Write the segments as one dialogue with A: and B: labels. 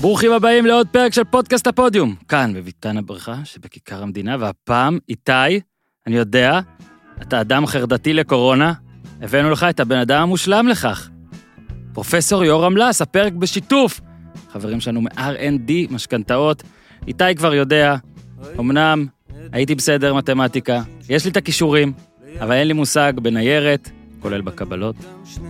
A: ברוכים הבאים לעוד פרק של פודקאסט הפודיום. כאן, בביתן הברכה שבכיכר המדינה, והפעם, איתי, אני יודע, אתה אדם חרדתי לקורונה, הבאנו לך את הבן אדם המושלם לכך. פרופסור יורם לס, הפרק בשיתוף. חברים שלנו מ-R&D, משכנתאות. איתי כבר יודע, אמנם הייתי בסדר מתמטיקה, יש לי את הכישורים, אבל אין לי מושג בניירת, כולל בקבלות,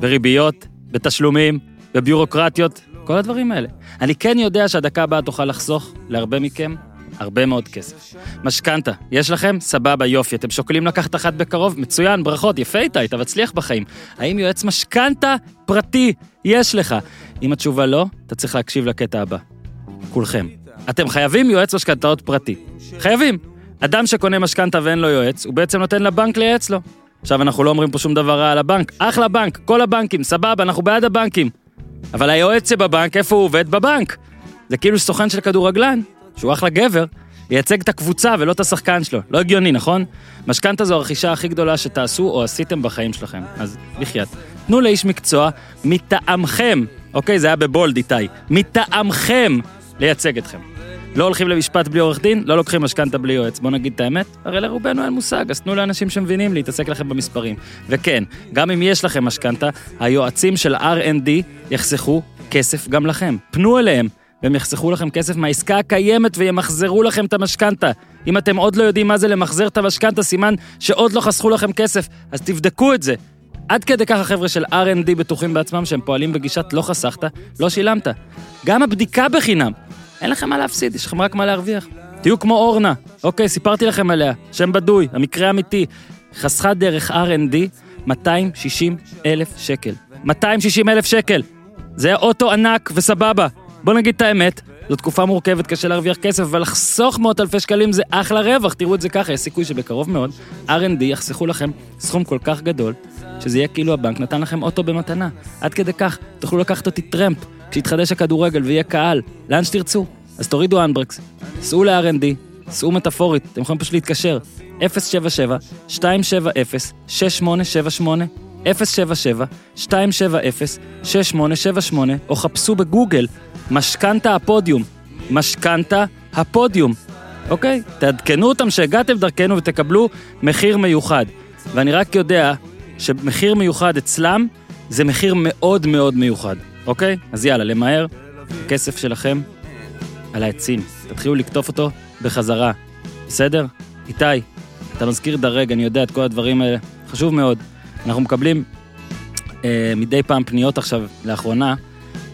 A: בריביות, בתשלומים, בביורוקרטיות, כל הדברים האלה. אני כן יודע שהדקה הבאה תוכל לחסוך להרבה מכם הרבה מאוד כסף. משכנתה, יש לכם? סבבה, יופי. אתם שוקלים לקחת אחת בקרוב? מצוין, ברכות, יפה איתי, אתה מצליח בחיים. האם יועץ משכנתה פרטי יש לך? אם התשובה לא, אתה צריך להקשיב לקטע הבא. כולכם. אתם חייבים יועץ משכנתאות פרטי. חייבים. אדם שקונה משכנתה ואין לו יועץ, הוא בעצם נותן לבנק לייעץ לו. עכשיו, אנחנו לא אומרים פה שום דבר רע על הבנק. אחלה בנק, כל הבנקים, סבבה, אנחנו בעד הבנקים. אבל היועץ שבבנק, איפה הוא עובד? בבנק. זה כאילו סוכן של כדורגלן, שהוא אחלה גבר, ייצג את הקבוצה ולא את השחקן שלו. לא הגיוני, נכון? משכנתה זו הרכישה הכי גדולה שתעשו או עשיתם בחיים שלכם. אז בחייאת. תנו לאיש מקצוע מטעמכם, אוקיי? זה היה בבולד איתי. מטעמכם לייצג אתכם. לא הולכים למשפט בלי עורך דין, לא לוקחים משכנתה בלי יועץ. בוא נגיד את האמת, הרי לרובנו אין מושג, אז תנו לאנשים שמבינים להתעסק לכם במספרים. וכן, גם אם יש לכם משכנתה, היועצים של R&D יחסכו כסף גם לכם. פנו אליהם, והם יחסכו לכם כסף מהעסקה הקיימת וימחזרו לכם את המשכנתה. אם אתם עוד לא יודעים מה זה למחזר את המשכנתה, סימן שעוד לא חסכו לכם כסף, אז תבדקו את זה. עד כדי כך החבר'ה של R&D בטוחים בעצמם שהם פועלים בגישת לא חסכת, לא שילמת. גם הבדיקה בחינם. אין לכם מה להפסיד, יש לכם רק מה להרוויח. תהיו כמו אורנה, אוקיי, סיפרתי לכם עליה, שם בדוי, המקרה אמיתי. חסכה דרך R&D 260 אלף שקל. 260 אלף שקל! זה היה אוטו ענק וסבבה. בוא נגיד את האמת, זו תקופה מורכבת, קשה להרוויח כסף, אבל לחסוך מאות אלפי שקלים זה אחלה רווח, תראו את זה ככה, יש סיכוי שבקרוב מאוד R&D יחסכו לכם סכום כל כך גדול, שזה יהיה כאילו הבנק נתן לכם אוטו במתנה. עד כדי כך, תוכלו לקחת אותי טרמפ, כשיתחדש הכדורגל ויהיה קהל, לאן שתרצו. אז תורידו אנברקס, סעו ל-R&D, סעו מטאפורית, אתם יכולים פשוט להתקשר. 077-270-6878, 077-270-6878, או חפשו בגוגל משכנתה הפודיום. משכנתה הפודיום. אוקיי? תעדכנו אותם שהגעתם דרכנו ותקבלו מחיר מיוחד. ואני רק יודע שמחיר מיוחד אצלם זה מחיר מאוד מאוד מיוחד, אוקיי? אז יאללה, למהר, כסף שלכם על העצים. תתחילו לקטוף אותו בחזרה, בסדר? איתי, אתה מזכיר דרג, אני יודע את כל הדברים האלה, חשוב מאוד. אנחנו מקבלים אה, מדי פעם פניות עכשיו, לאחרונה,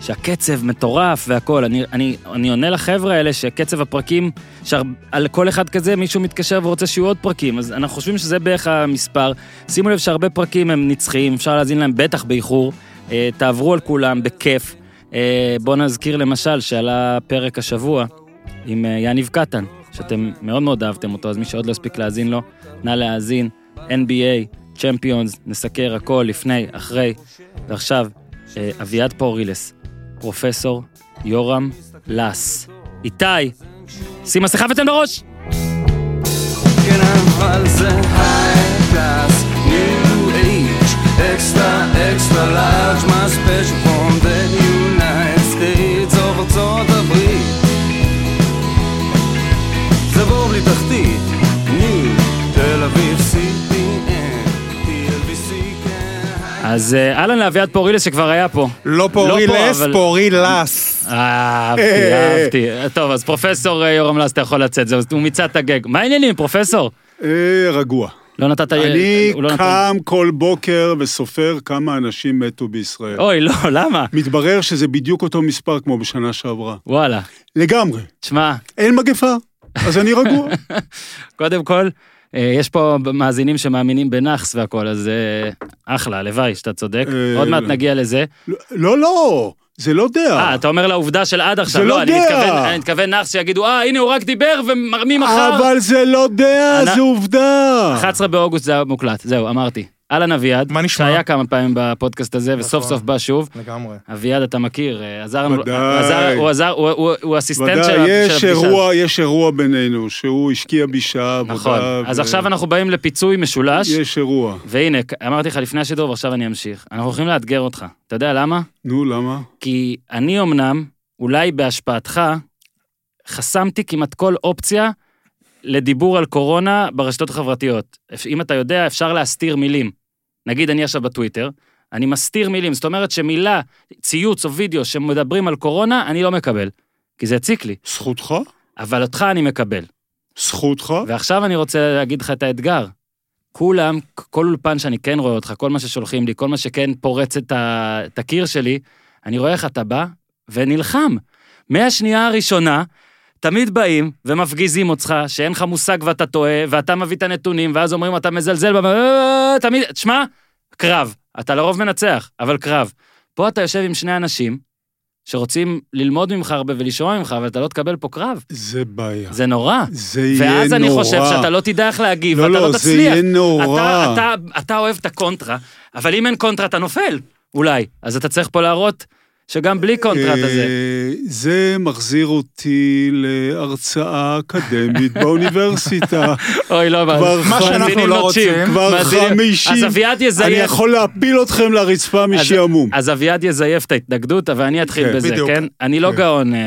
A: שהקצב מטורף והכול. אני, אני, אני עונה לחבר'ה האלה שקצב הפרקים, שעל כל אחד כזה מישהו מתקשר ורוצה שיהיו עוד פרקים, אז אנחנו חושבים שזה בערך המספר. שימו לב שהרבה פרקים הם נצחיים, אפשר להאזין להם בטח באיחור. אה, תעברו על כולם, בכיף. אה, בואו נזכיר למשל שעלה פרק השבוע עם אה, יניב קטן, שאתם מאוד מאוד אהבתם אותו, אז מי שעוד לא הספיק להאזין לו, נא להאזין. NBA, צ'מפיונס, נסקר הכל לפני, אחרי. ועכשיו, אה, אביעד פורילס, פרופסור יורם לס. איתי, שים מסכה ותן בראש!
B: age, extra, extra large, my special
A: אז אה, אהלן לאביעד פורילס שכבר היה פה.
C: לא פורילס,
A: אבל-
C: פורילס.
A: אה, אהבתי,
C: אה.
A: אהבתי. טוב, אז פרופסור אה, יורם לס, אתה יכול לצאת, הוא מיצה את הגג. מה העניינים, פרופסור?
C: אה, רגוע.
A: לא נתת...
C: אני
A: הוא לא נתן-
C: קם כל בוקר וסופר כמה אנשים מתו בישראל.
A: אוי, לא, למה?
C: מתברר שזה בדיוק אותו מספר כמו בשנה שעברה.
A: וואלה.
C: לגמרי.
A: תשמע,
C: אין מגפה, אז אני רגוע.
A: קודם כל, אה, יש פה מאזינים שמאמינים בנאחס והכל, אז אה, אחלה, הלוואי שאתה צודק.
C: אה,
A: עוד מעט
C: לא.
A: נגיע לזה.
C: לא, לא, זה לא דעה.
A: אה, אתה אומר לעובדה של עד עכשיו.
C: זה לא
A: אני
C: דעה.
A: מתכוון- אני מתכוון נאחס שיגידו, אה, הנה הוא רק דיבר וממחר...
C: אבל זה לא דעה,
A: אנ-
C: זה עובדה.
A: 11 באוגוסט זה מוקלט, זהו, אמרתי. אהלן אביעד,
D: מה נשמע?
A: שהיה כמה פעמים בפודקאסט הזה, וסוף סוף בא שוב.
D: לגמרי.
A: אביעד, אתה מכיר, אה, עזר לנו,
C: ודאי.
A: עזר, הוא עזר, הוא- הוא- הוא אסיסטנט של
C: ודאי,
A: של
C: יש
A: הפגישה.
C: אירוע, יש אירוע בינינו, שהוא השקיע בי שעה עבודה.
A: נכון, אז
C: ו-
A: עכשיו אנחנו באים לפיצוי משולש,
C: יש אירוע.
A: והנה, אמרתי לך לפני השידור ועכשיו אני אמשיך. אנחנו הולכים לאתגר אותך. אתה יודע למה?
C: נו, למה?
A: כי אני אמנם אולי בהשפעתך, חסמתי כמעט כל אופציה לדיבור על קורונה ברשתות החברתיות. אם אתה יודע, אפשר להסתיר מילים. נגיד אני עכשיו בטוויטר, אני מסתיר מילים, זאת אומרת שמילה, ציוץ או וידאו שמדברים על קורונה, אני לא מקבל, כי זה הציק לי.
C: זכותך?
A: אבל אותך אני מקבל.
C: זכותך?
A: ועכשיו אני רוצה להגיד לך את האתגר. כולם, כל אולפן שאני כן רואה אותך, כל מה ששולחים לי, כל מה שכן פורץ את, ה, את הקיר שלי, אני רואה איך אתה בא ונלחם. מהשנייה הראשונה, תמיד באים ומפגיזים אותך, שאין לך מושג ואתה טועה, ואתה מביא את הנתונים, ואז אומרים אתה מזלזל, ב- תמיד, תשמע, קרב. אתה לרוב מנצח, אבל קרב. פה אתה יושב עם שני אנשים שרוצים ללמוד ממך הרבה ולשמוע ממך, אבל אתה לא תקבל פה קרב.
C: זה בעיה.
A: זה נורא.
C: זה יהיה נורא.
A: ואז אני חושב שאתה לא תדע איך להגיב,
C: לא,
A: ואתה
C: לא,
A: לא
C: זה
A: תצליח.
C: יהיה נורא.
A: אתה, אתה, אתה אוהב את הקונטרה, אבל אם אין קונטרה אתה נופל, אולי. אז אתה צריך פה להראות שגם בלי קונטרה אתה זה.
C: אה, זה מחזיר אותי להרצאה אקדמית באוניברסיטה.
A: אוי, לא,
D: מה שאנחנו לא
A: נוטשים.
D: רוצים,
C: כבר חמישים.
A: אז אביעד
C: אני
A: יזייף.
C: יכול להפיל אתכם לרצפה משעמום.
A: אז אביעד יזייף את ההתנגדות, אבל אני אתחיל
C: כן,
A: בזה. כן? אני לא
D: כן.
A: גאון אה,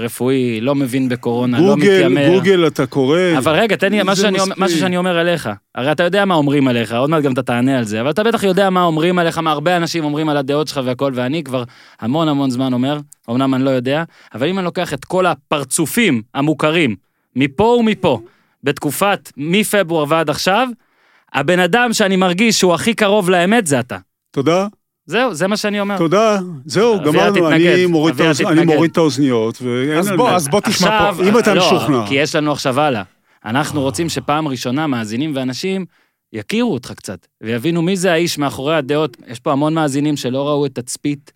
A: רפואי, לא מבין בקורונה, לא מתיימר.
C: גוגל אתה קורא.
A: אבל רגע, תן לי משהו שאני אומר- אליך. הרי אתה יודע מה אומרים עליך, עוד מעט גם אתה תענה על זה, אבל אתה בטח יודע מה אומרים עליך, מה הרבה אנשים אומרים על הדעות שלך והכל, ואני כבר המון המון זמן אומר, אמנם אני לא יודע, אבל אם אני לוקח את כל הפרצופים המוכרים, מפה ומפה, בתקופת מפברואר ועד עכשיו, הבן אדם שאני מרגיש שהוא הכי קרוב לאמת זה אתה.
C: תודה,
A: זהו, זה מה שאני אומר.
C: תודה. זהו, גמרנו. אני מוריד האוז- אני
A: תתנגד.
C: מוריד את האוזניות, ואין
D: אז
C: על
D: בוא,
C: מה.
D: אז בוא תשמע
A: עכשיו,
D: פה.
C: אם אתה
A: לא,
C: משוכנע.
A: כי יש לנו עכשיו הלאה. אנחנו רוצים שפעם ראשונה מאזינים ואנשים יכירו אותך קצת, ויבינו מי זה האיש מאחורי הדעות. יש פה המון מאזינים שלא ראו את תצפית,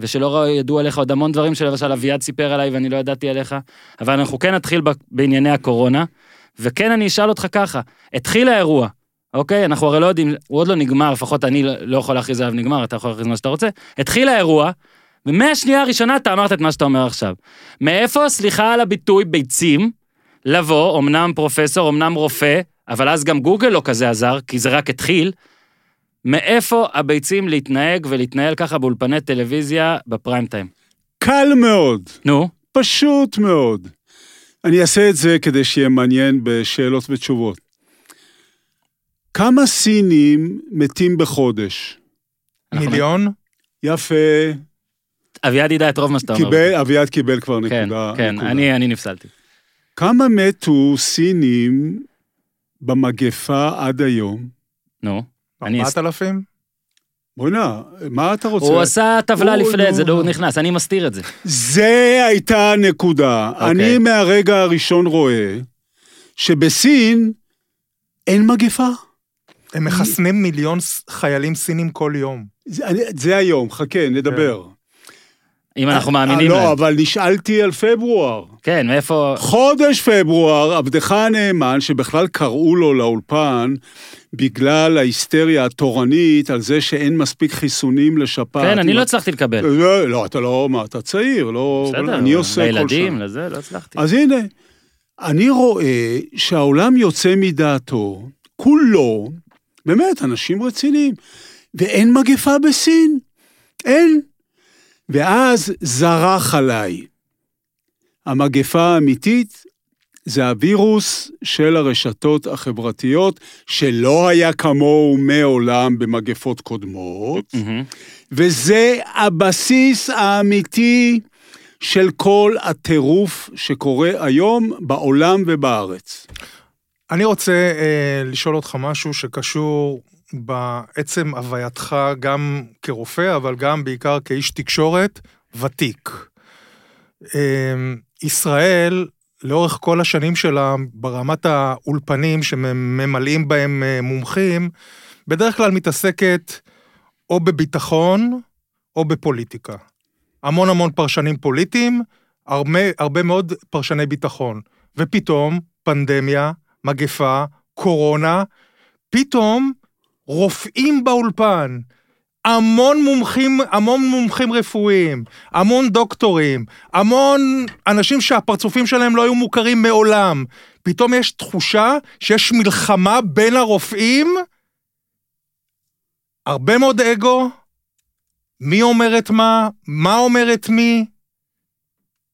A: ושלא ידעו עליך עוד המון דברים שלמשל אביעד סיפר עליי ואני לא ידעתי עליך, אבל אנחנו כן נתחיל בענייני הקורונה, וכן אני אשאל אותך ככה, התחיל האירוע, אוקיי? אנחנו הרי לא יודעים, הוא עוד לא נגמר, לפחות אני לא- לא יכול להכריז עליו נגמר, אתה יכול להכריז מה שאתה רוצה. התחיל האירוע, ומהשנייה הראשונה אתה אמרת את מה שאתה אומר עכשיו. מאיפה, סליחה על הביטוי, ביצים, לבוא, אמנם פרופסור, אמנם רופא, אבל אז גם גוגל לא כזה עזר, כי זה רק התחיל. מאיפה הביצים להתנהג ולהתנהל ככה באולפני טלוויזיה בפריים טיים?
C: קל מאוד,
A: נו,
C: פשוט מאוד. אני אעשה את זה כדי שיהיה מעניין בשאלות ותשובות. כמה סינים מתים בחודש?
D: מיליון?
C: יפה,
A: אביעד ידע את רוב מה שאתה אומר.
C: קיבל, אביעד קיבל כבר
A: כן,
C: נקודה.
A: כן,
C: נקודה.
A: אני, אני נפסלתי.
C: כמה מתו סינים במגפה עד היום?
A: נו.
D: ארבעת אלפים?
C: בוא'נה, מה אתה רוצה?
A: הוא עשה טבלה לפני זה. הוא נכנס, אני מסתיר את זה.
C: זה הייתה הנקודה.
A: אוקיי.
C: אני מהרגע הראשון רואה שבסין אין מגפה.
D: הם מחסנים מיליון חיילים סינים כל יום.
C: זה, אני- זה היום, חכה, נדבר.
A: אם אנחנו
C: אה,
A: מאמינים
C: לא,
A: להם.
C: אבל נשאלתי על פברואר.
A: כן, מאיפה...
C: חודש פברואר, עבדך הנאמן, שבכלל קראו לו לאולפן בגלל ההיסטריה התורנית על זה שאין מספיק חיסונים לשפעת.
A: כן, אני לא הצלחתי לקבל.
C: לא, לא, אתה לא, מה, אתה צעיר, לא,
A: בסדר,
C: אני עושה כל
A: לילדים,
C: שנה.
A: לזה, לא הצלחתי.
C: אז הנה, אני רואה שהעולם יוצא מדעתו, כולו, באמת, אנשים רציניים, ואין מגפה בסין, אין. ואז זרח עליי. המגפה האמיתית זה הווירוס של הרשתות החברתיות, שלא היה כמוהו מעולם במגפות קודמות.
A: מהמם.
C: וזה הבסיס האמיתי של כל הטירוף שקורה היום בעולם ובארץ.
D: אני רוצה אה, לשאול אותך משהו שקשור בעצם הווייתך גם כרופא, אבל גם בעיקר כאיש תקשורת ותיק. אה, ישראל, לאורך כל השנים שלה, ברמת האולפנים שממלאים בהם אה, מומחים, בדרך כלל מתעסקת או בביטחון או בפוליטיקה. המון המון פרשנים פוליטיים, הרבה, הרבה מאוד פרשני ביטחון. ופתאום, פנדמיה, מגפה, קורונה, פתאום רופאים באולפן, המון מומחים, המון מומחים רפואיים, המון דוקטורים, המון אנשים שהפרצופים שלהם לא היו מוכרים מעולם. פתאום יש תחושה שיש מלחמה בין הרופאים, הרבה מאוד אגו, מי אומר את מה, מה אומר את מי,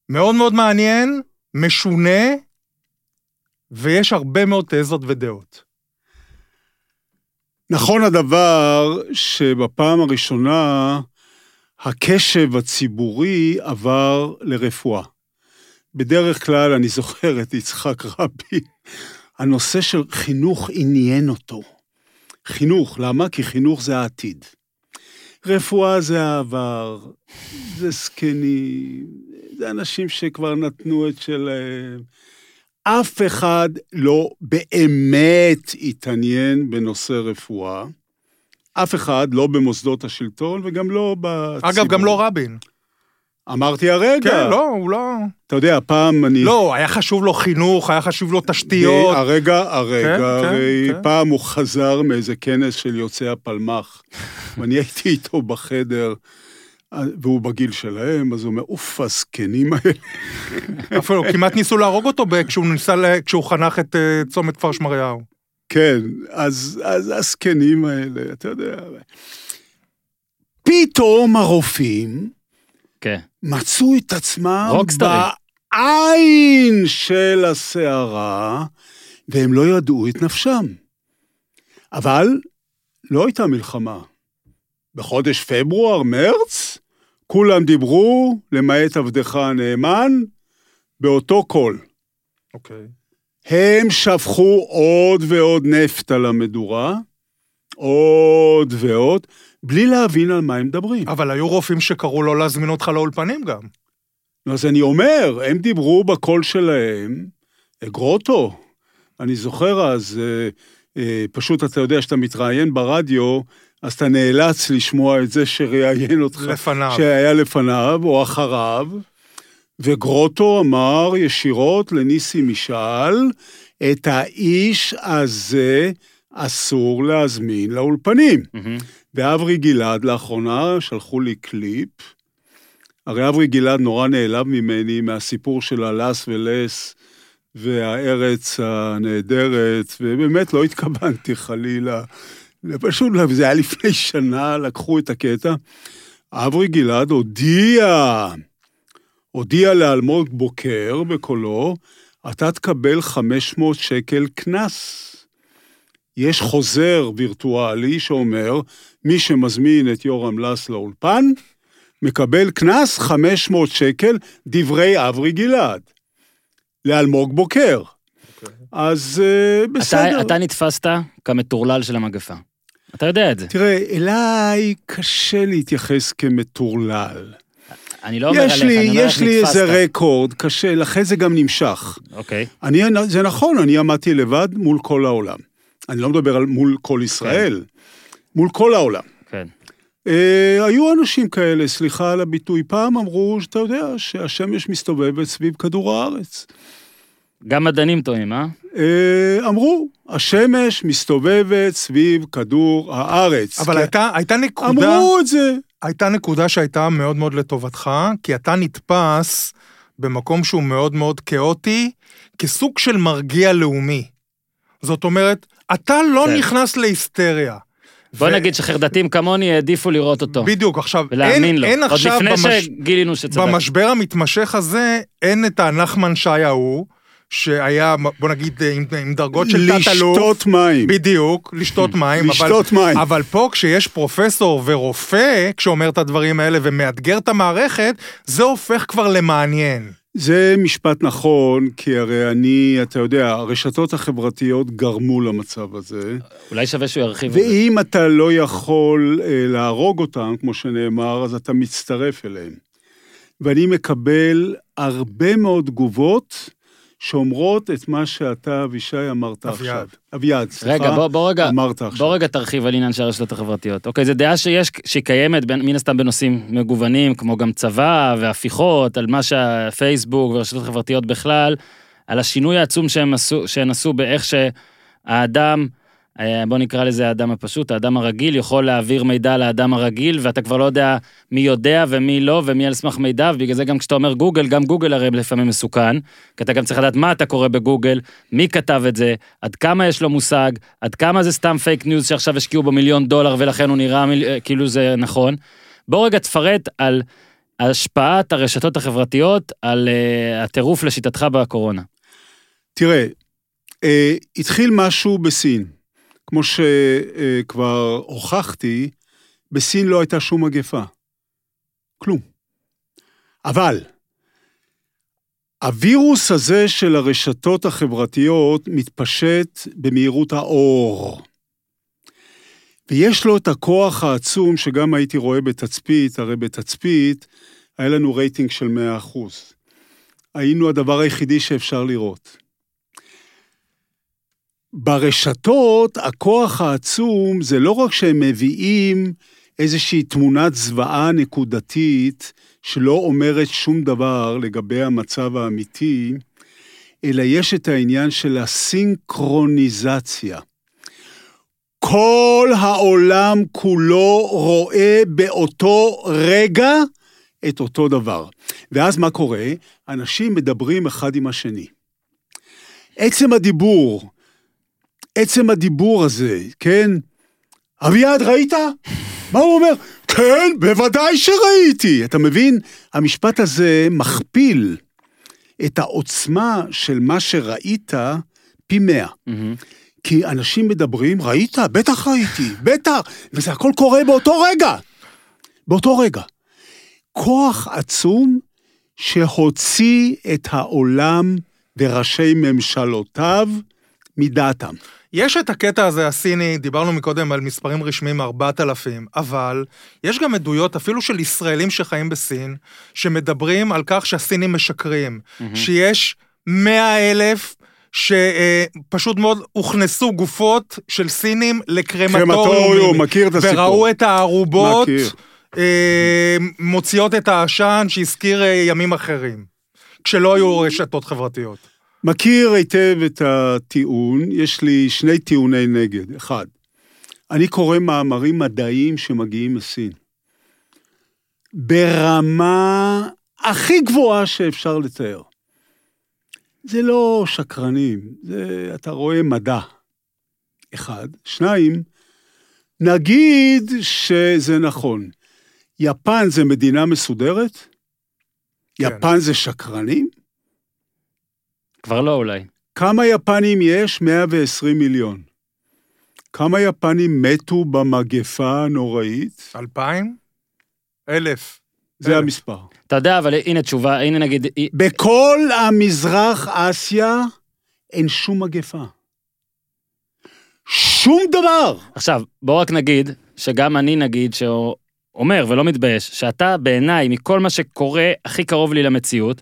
D: מאוד מאוד מעניין, משונה, ויש הרבה מאוד תזות ודעות.
C: נכון הדבר שבפעם הראשונה הקשב הציבורי עבר לרפואה. בדרך כלל, אני זוכר את יצחק רבין, הנושא של חינוך עניין אותו. חינוך, למה? כי חינוך זה העתיד. רפואה זה העבר, זה זקנים, זה אנשים שכבר נתנו את שלהם. אף אחד לא באמת התעניין בנושא רפואה. אף אחד, לא במוסדות השלטון וגם לא בציבור.
D: אגב, גם לא רבין.
C: אמרתי הרגע.
D: כן, לא, הוא לא...
C: אתה יודע, פעם אני...
D: לא, היה חשוב לו חינוך, היה חשוב לו תשתיות.
C: הרגע, הרגע,
D: כן,
C: הרי
D: כן.
C: פעם הוא חזר מאיזה כנס של יוצאי הפלמ"ח, ואני הייתי איתו בחדר, והוא בגיל שלהם, אז הוא אומר, אוף, הזקנים האלה.
D: אפילו כמעט ניסו להרוג אותו כשהוא ניסה, כשהוא חנך את אה, צומת כפר שמריהו.
C: כן, אז, אז הזקנים האלה, אתה יודע. פתאום הרופאים
A: כן.
C: מצאו את עצמם. בעין של הסערה, והם לא ידעו את נפשם. אבל לא הייתה מלחמה. בחודש פברואר, מרץ, כולם דיברו, למעט עבדך הנאמן, באותו קול.
D: אוקיי.
C: הם שפכו עוד ועוד נפט על המדורה, עוד ועוד, בלי להבין על מה הם מדברים.
D: אבל היו רופאים שקראו לא להזמין אותך לאולפנים גם.
C: אז אני אומר, הם דיברו בקול שלהם, גרוטו. אני זוכר אז, אה, אה, פשוט אתה יודע שאתה מתראיין ברדיו, אז אתה נאלץ לשמוע את זה שראיין אותך.
D: לפניו.
C: שהיה לפניו או אחריו, וגרוטו אמר ישירות לניסי משעל, את האיש הזה אסור להזמין לאולפנים.
A: מהמם.
C: ואברי גלעד לאחרונה שלחו לי קליפ. הרי אברי גלעד נורא נעלב ממני מהסיפור של הלס ולס והארץ הנהדרת, ובאמת לא התכוונתי חלילה. פשוט לא, זה היה לפני שנה, לקחו את הקטע. אברי גלעד הודיע, הודיע לאלמוג בוקר בקולו, אתה תקבל 500 שקל קנס. יש חוזר וירטואלי שאומר, מי שמזמין את יורם לס לאולפן, מקבל קנס 500 שקל, דברי אברי גלעד. לאלמוג בוקר. אז אה, בסדר.
A: אתה, אתה נתפסת כמטורלל של המגפה. אתה יודע את זה.
C: תראה, אליי קשה להתייחס כמטורלל.
A: אני לא אומר עליך,
C: לי,
A: אני אומר איך
C: יש לי
A: נתפסת.
C: איזה רקורד, קשה, לכן זה גם נמשך.
A: אוקיי.
C: אני, זה נכון, אני עמדתי לבד מול כל העולם. אני לא מדבר על מול כל ישראל, מול כל העולם.
A: כן.
C: אה, היו אנשים כאלה, סליחה על הביטוי, פעם אמרו שאתה יודע שהשמש מסתובבת סביב כדור הארץ.
A: גם מדענים טועים, אה?
C: אה, אמרו, השמש מסתובבת סביב כדור הארץ.
D: אבל
C: כי-
D: הייתה, הייתה נקודה,
C: אמרו את זה.
D: הייתה נקודה שהייתה מאוד מאוד לטובתך, כי אתה נתפס במקום שהוא מאוד מאוד כאוטי, כסוג של מרגיע לאומי. זאת אומרת, אתה לא
A: כן.
D: נכנס להיסטריה.
A: בוא
D: ו-
A: נגיד שחרדתים כמוני העדיפו לראות אותו.
D: בדיוק, עכשיו,
A: ולהאמין
D: אין,
A: לו.
D: אין
A: עוד
D: עכשיו
A: לפני
D: במש...
A: שגילינו שצדק.
D: במשבר המתמשך הזה, אין את הנחמן שי ההוא, שהיה, בוא נגיד, עם, עם דרגות של תת-אלוף.
C: לשתות מים.
D: בדיוק, לשתות מים. אבל-
C: לשתות מים.
D: אבל פה כשיש פרופסור ורופא שאומר את הדברים האלה ומאתגר את המערכת, זה הופך כבר למעניין.
C: זה משפט נכון, כי הרי אני, אתה יודע, הרשתות החברתיות גרמו למצב הזה,
A: אולי שווה שהוא ירחיב את זה.
C: ואם אתה לא יכול אה, להרוג אותם, כמו שנאמר, אז אתה מצטרף אליהם. ואני מקבל הרבה מאוד תגובות שאומרות את מה שאתה, אבישי, אמרת
D: אביעד.
C: עכשיו. אביעד, סליחה.
A: רגע, בוא, בוא רגע,
C: אמרת עכשיו.
A: בוא רגע תרחיב על עניין של הרשתות החברתיות. אוקיי, זו דעה שיש, שהיא קיימת בין- מן הסתם בנושאים מגוונים, כמו גם צבא והפיכות, על מה שהפייסבוק והרשתות החברתיות בכלל, על השינוי העצום שהם עשו, שהן עשו באיך שהאדם, בוא נקרא לזה האדם הפשוט, האדם הרגיל, יכול להעביר מידע לאדם הרגיל, ואתה כבר לא יודע מי יודע ומי לא, ומי על סמך מידע, ובגלל זה גם כשאתה אומר גוגל, גם גוגל הרי לפעמים מסוכן, כי אתה גם צריך לדעת מה אתה קורא בגוגל, מי כתב את זה, עד כמה יש לו מושג, עד כמה זה סתם פייק ניוז שעכשיו השקיעו בו מיליון דולר ולכן הוא נראה מיל... כאילו זה נכון. בוא רגע תפרט על השפעת הרשתות החברתיות על uh, הטירוף לשיטתך בקורונה.
C: תראה, אה, התחיל משהו בסין. כמו שכבר הוכחתי, בסין לא הייתה שום מגפה. כלום. אבל הווירוס הזה של הרשתות החברתיות מתפשט במהירות האור. ויש לו את הכוח העצום שגם הייתי רואה בתצפית, הרי בתצפית היה לנו רייטינג של 100%. היינו הדבר היחידי שאפשר לראות. ברשתות, הכוח העצום זה לא רק שהם מביאים איזושהי תמונת זוועה נקודתית שלא אומרת שום דבר לגבי המצב האמיתי, אלא יש את העניין של הסינכרוניזציה. כל העולם כולו רואה באותו רגע את אותו דבר. ואז מה קורה? אנשים מדברים אחד עם השני. עצם הדיבור, עצם הדיבור הזה, כן? אביעד, ראית? מה הוא אומר? כן, בוודאי שראיתי. אתה מבין? המשפט הזה מכפיל את העוצמה של מה שראית פי מאה. כי אנשים מדברים, ראית? בטח ראיתי, בטח, וזה הכל קורה באותו רגע. באותו רגע. כוח עצום שהוציא את העולם וראשי ממשלותיו מדעתם.
D: יש את הקטע הזה הסיני, דיברנו מקודם על מספרים רשמיים 4,000, אבל יש גם עדויות אפילו של ישראלים שחיים בסין, שמדברים על כך שהסינים משקרים, שיש 100 אלף שפשוט מאוד הוכנסו גופות של סינים לקרמטוריום,
C: קרמטוריום, מכיר את הסיפור.
D: וראו את הערובות. אה, מוציאות את העשן שהזכיר אה, ימים אחרים, כשלא היו רשתות חברתיות.
C: מכיר היטב את הטיעון, יש לי שני טיעוני נגד. אחד, אני קורא מאמרים מדעיים שמגיעים מסין. ברמה הכי גבוהה שאפשר לתאר. זה לא שקרנים, זה, אתה רואה מדע. אחד. שניים, נגיד שזה נכון. יפן זה מדינה מסודרת?
D: כן.
C: יפן זה שקרנים?
A: כבר לא אולי.
C: כמה יפנים יש? 120 מיליון. כמה יפנים מתו במגפה הנוראית?
D: אלפיים? אלף.
C: זה
D: אלף.
C: המספר.
A: אתה יודע, אבל הנה תשובה, הנה נגיד,
C: בכל המזרח אסיה אין שום מגפה. שום דבר.
A: עכשיו, בוא רק נגיד, שגם אני נגיד, שאומר ולא מתבייש, שאתה בעיניי, מכל מה שקורה הכי קרוב לי למציאות,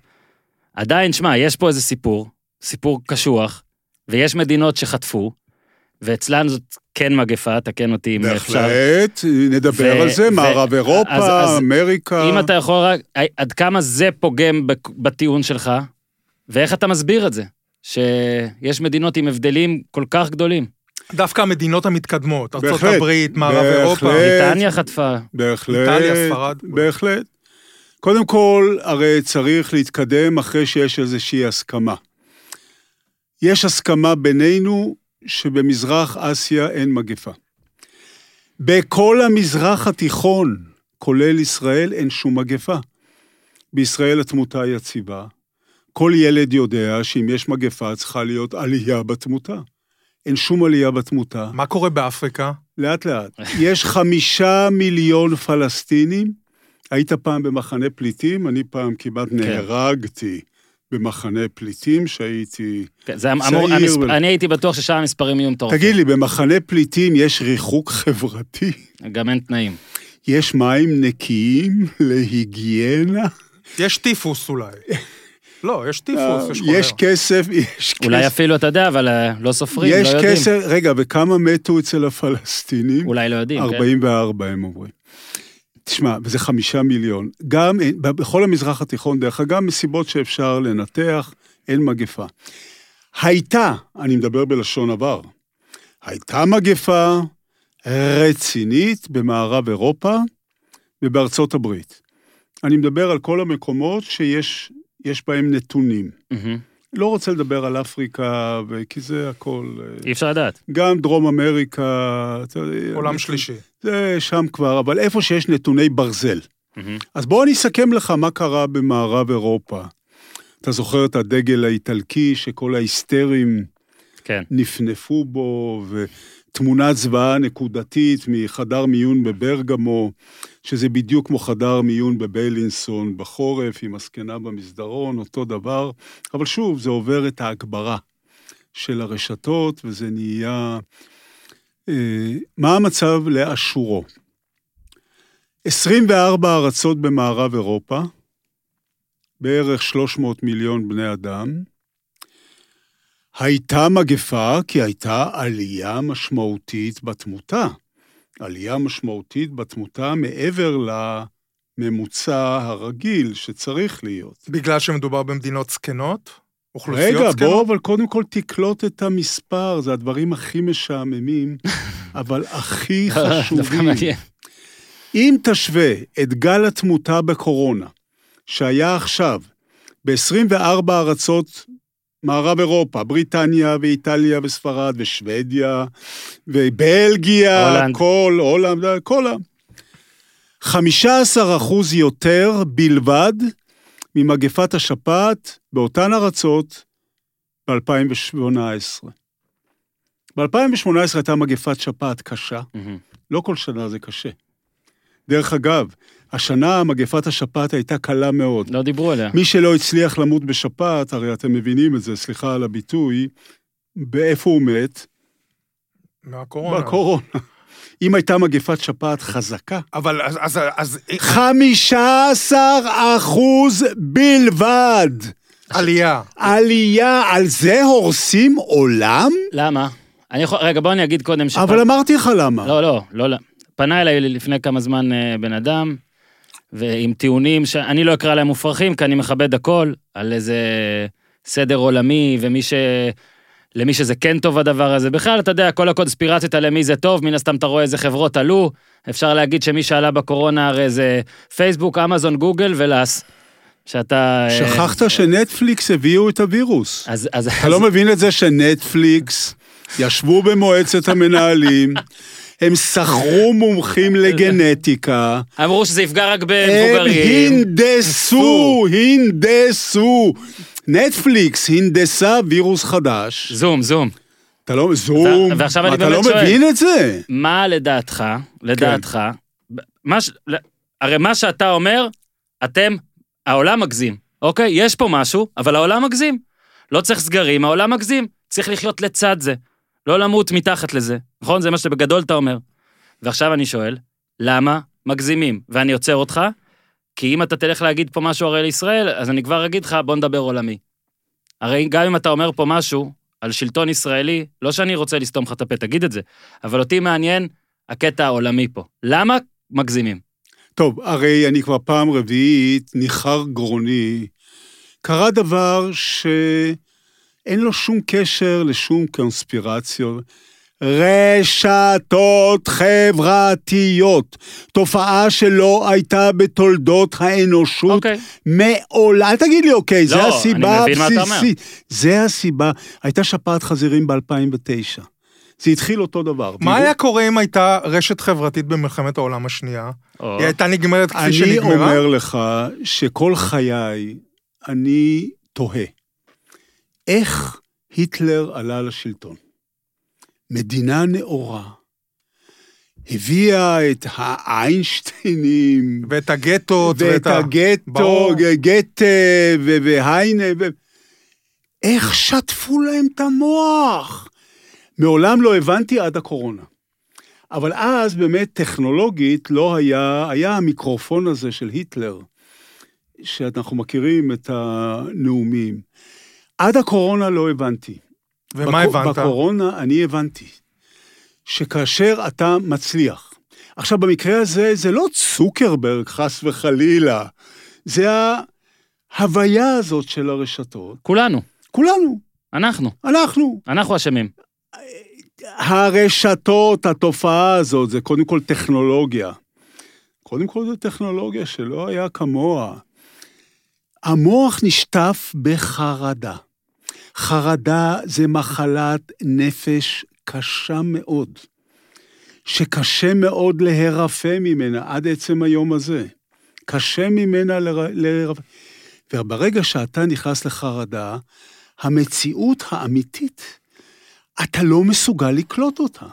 A: עדיין, שמע, יש פה איזה סיפור, סיפור קשוח, ויש מדינות שחטפו, ואצלן זאת כן מגפה, תקן אותי אם אפשר.
C: בהחלט, נדבר
A: ו-
C: על זה,
A: ו-
C: מערב אירופה,
A: אז- אז
C: אמריקה.
A: אם אתה יכול רק, עד כמה זה פוגם בטיעון שלך, ואיך אתה מסביר את זה? שיש מדינות עם הבדלים כל כך גדולים.
D: דווקא המדינות המתקדמות,
C: בהחלט,
D: הברית, מערב
C: בהחלט.
D: אירופה.
A: בריטניה חטפה.
C: בהחלט.
D: איטליה, ספרד.
C: בהחלט. קודם כל, הרי צריך להתקדם אחרי שיש איזושהי הסכמה. יש הסכמה בינינו שבמזרח אסיה אין מגפה. בכל המזרח התיכון, כולל ישראל, אין שום מגפה. בישראל התמותה יציבה. כל ילד יודע שאם יש מגפה צריכה להיות עלייה בתמותה. אין שום עלייה בתמותה.
D: מה קורה באפריקה?
C: לאט לאט. יש חמישה מיליון פלסטינים. היית פעם במחנה פליטים? אני פעם כמעט
A: כן.
C: נהרגתי במחנה פליטים שהייתי...
A: כן, זה אמור,
C: צעיר
A: המספ...
C: ול-
A: אני הייתי בטוח ששם המספרים יהיו מטורפים.
C: תגיד לי, במחנה פליטים יש ריחוק חברתי?
A: גם אין תנאים.
C: יש מים נקיים להיגיינה?
D: יש טיפוס אולי. לא, יש טיפוס, יש חולר.
C: יש כסף, יש כסף.
A: אולי אפילו, אתה יודע, אבל אה, לא סופרים,
C: יש
A: לא יודעים.
C: כסף, רגע, וכמה מתו אצל הפלסטינים?
A: אולי לא יודעים, כן?
C: 44 הם אומרים. תשמע, וזה חמישה מיליון. גם, בכל המזרח התיכון, דרך אגב, מסיבות שאפשר לנתח, אין מגפה. הייתה, אני מדבר בלשון עבר, הייתה מגפה רצינית במערב אירופה ובארצות הברית. אני מדבר על כל המקומות שיש יש בהם נתונים.
A: מהמם.
C: לא רוצה לדבר על אפריקה, ו- כי זה הכל... אה,
A: אי אפשר לדעת.
C: גם דרום אמריקה, אתה יודע,
D: עולם שלישי.
C: זה שם כבר, אבל איפה שיש נתוני ברזל.
A: מהמם.
C: אז בוא אני אסכם לך מה קרה במערב אירופה. אתה זוכר את הדגל האיטלקי שכל ההיסטרים
A: כן.
C: נפנפו בו, ותמונת זוועה נקודתית מחדר מיון בברגמו, שזה בדיוק כמו חדר מיון בביילינסון בחורף, עם הזקנה במסדרון, אותו דבר. אבל שוב, זה עובר את ההגברה של הרשתות, וזה נהיה... אה, מה המצב לאשורו? 24 ארצות במערב אירופה, בערך 300 מיליון בני אדם, הייתה מגפה כי הייתה עלייה משמעותית בתמותה. עלייה משמעותית בתמותה מעבר לממוצע הרגיל שצריך להיות.
D: בגלל שמדובר במדינות זקנות? אוכלוסיות
C: רגע,
D: זקנות?
C: בוא, אבל קודם כל תקלוט את המספר, זה הדברים הכי משעממים, אבל הכי
A: דווקא
C: חשובים. אם תשווה את גל התמותה בקורונה, שהיה עכשיו ב-24 ארצות מערב אירופה, בריטניה ואיטליה וספרד ושוודיה ובלגיה,
A: הולנד.
C: כל הולנד, כל ה... 15 אחוז יותר בלבד ממגפת השפעת באותן ארצות ב-2018. ב-2018 הייתה מגפת שפעת קשה,
A: מהמם.
C: לא כל שנה זה קשה. דרך אגב, השנה מגפת השפעת הייתה קלה מאוד.
A: לא דיברו עליה.
C: מי שלא הצליח למות בשפעת, הרי אתם מבינים את זה, סליחה על הביטוי, באיפה הוא מת?
D: מהקורונה.
C: בקורונה. אם הייתה מגפת שפעת חזקה,
D: אבל אז... אז, אז
C: 15 אחוז בלבד.
D: עלייה.
C: עלייה, על זה הורסים עולם?
A: למה? אני יכול... רגע, בוא אני אגיד קודם שפ...
C: אבל אמרתי לך למה.
A: לא, לא, לא, לא. פנה אליי לפני כמה זמן אה, בן אדם, ועם טיעונים שאני לא אקרא להם מופרכים, כי אני מכבד הכל, על איזה סדר עולמי, ומי ש... למי שזה כן טוב הדבר הזה. בכלל, אתה יודע, כל הקונספירציות על למי זה טוב, מן הסתם אתה רואה איזה חברות עלו. אפשר להגיד שמי שעלה בקורונה הרי זה פייסבוק, אמזון, גוגל ולאס. שאתה... אה,
C: שכחת שנטפליקס הביאו את הווירוס.
A: אז... אז...
C: אתה לא מבין את זה שנטפליקס ישבו במועצת המנהלים, הם שכרו מומחים לגנטיקה,
A: אמרו שזה יפגע רק
C: הם
A: במבוגרים.
C: הנדסו, הנדסו. נטפליקס הנדסה וירוס חדש.
A: זום, זום.
C: אתה לא, זום,
A: ועכשיו אני
C: אתה לא
A: באמת שואל.
C: מבין את זה?
A: מה לדעתך, לדעתך, ב- מה ש... הרי מה שאתה אומר, אתם, העולם מגזים, אוקיי? יש פה משהו, אבל העולם מגזים. לא צריך סגרים, העולם מגזים. צריך לחיות לצד זה. לא למות מתחת לזה, נכון? זה מה שבגדול אתה אומר. ועכשיו אני שואל, למה מגזימים? ואני עוצר אותך, כי אם אתה תלך להגיד פה משהו הרי לישראל, אז אני כבר אגיד לך, בוא נדבר עולמי. הרי גם אם אתה אומר פה משהו על שלטון ישראלי, לא שאני רוצה לסתום לך את הפה, תגיד את זה, אבל אותי מעניין הקטע העולמי פה. למה מגזימים?
C: טוב, הרי אני כבר פעם רביעית, ניחר גרוני, קרה דבר שאין לו שום קשר לשום קונספירציות. רשתות חברתיות, תופעה שלא הייתה בתולדות האנושות
A: אוקיי.
C: מעולם, אל תגיד לי אוקיי, זה
A: לא,
C: הסיבה
A: אני אתה אומר.
C: הבסיסית. זה הסיבה, הייתה שפעת חזירים ב-2009. זה התחיל אותו דבר.
D: מה היה קורה אם הייתה רשת חברתית במלחמת העולם השנייה?
A: או,
D: היא הייתה נגמרת כפי
C: אני
D: שנגמרה?
C: אומר לך שכל חיי אני תוהה, איך היטלר עלה לשלטון? מדינה נאורה, הביאה את האיינשטיינים,
D: ואת הגטות,
C: ואת הגטו, ו- והיינה, ו... איך שטפו להם את המוח? מעולם לא הבנתי עד הקורונה. אבל אז באמת טכנולוגית לא היה, היה המיקרופון הזה של היטלר, שאנחנו מכירים את הנאומים. עד הקורונה לא הבנתי.
D: ומה
C: בק-
D: הבנת?
C: בקורונה אני הבנתי שכאשר אתה מצליח, עכשיו במקרה הזה זה לא צוקרברג חס וחלילה, זה ההוויה הזאת של הרשתות,
A: כולנו,
C: כולנו,
A: אנחנו,
C: אנחנו.
A: אנחנו אשמים.
C: הרשתות, התופעה הזאת, זה קודם כל טכנולוגיה. קודם כל זו טכנולוגיה שלא היה כמוה. המוח נשטף בחרדה. חרדה זה מחלת נפש קשה מאוד, שקשה מאוד להירפא ממנה עד עצם היום הזה. קשה ממנה. לר... וברגע שאתה נכנס לחרדה, המציאות האמיתית, אתה לא מסוגל לקלוט אותה.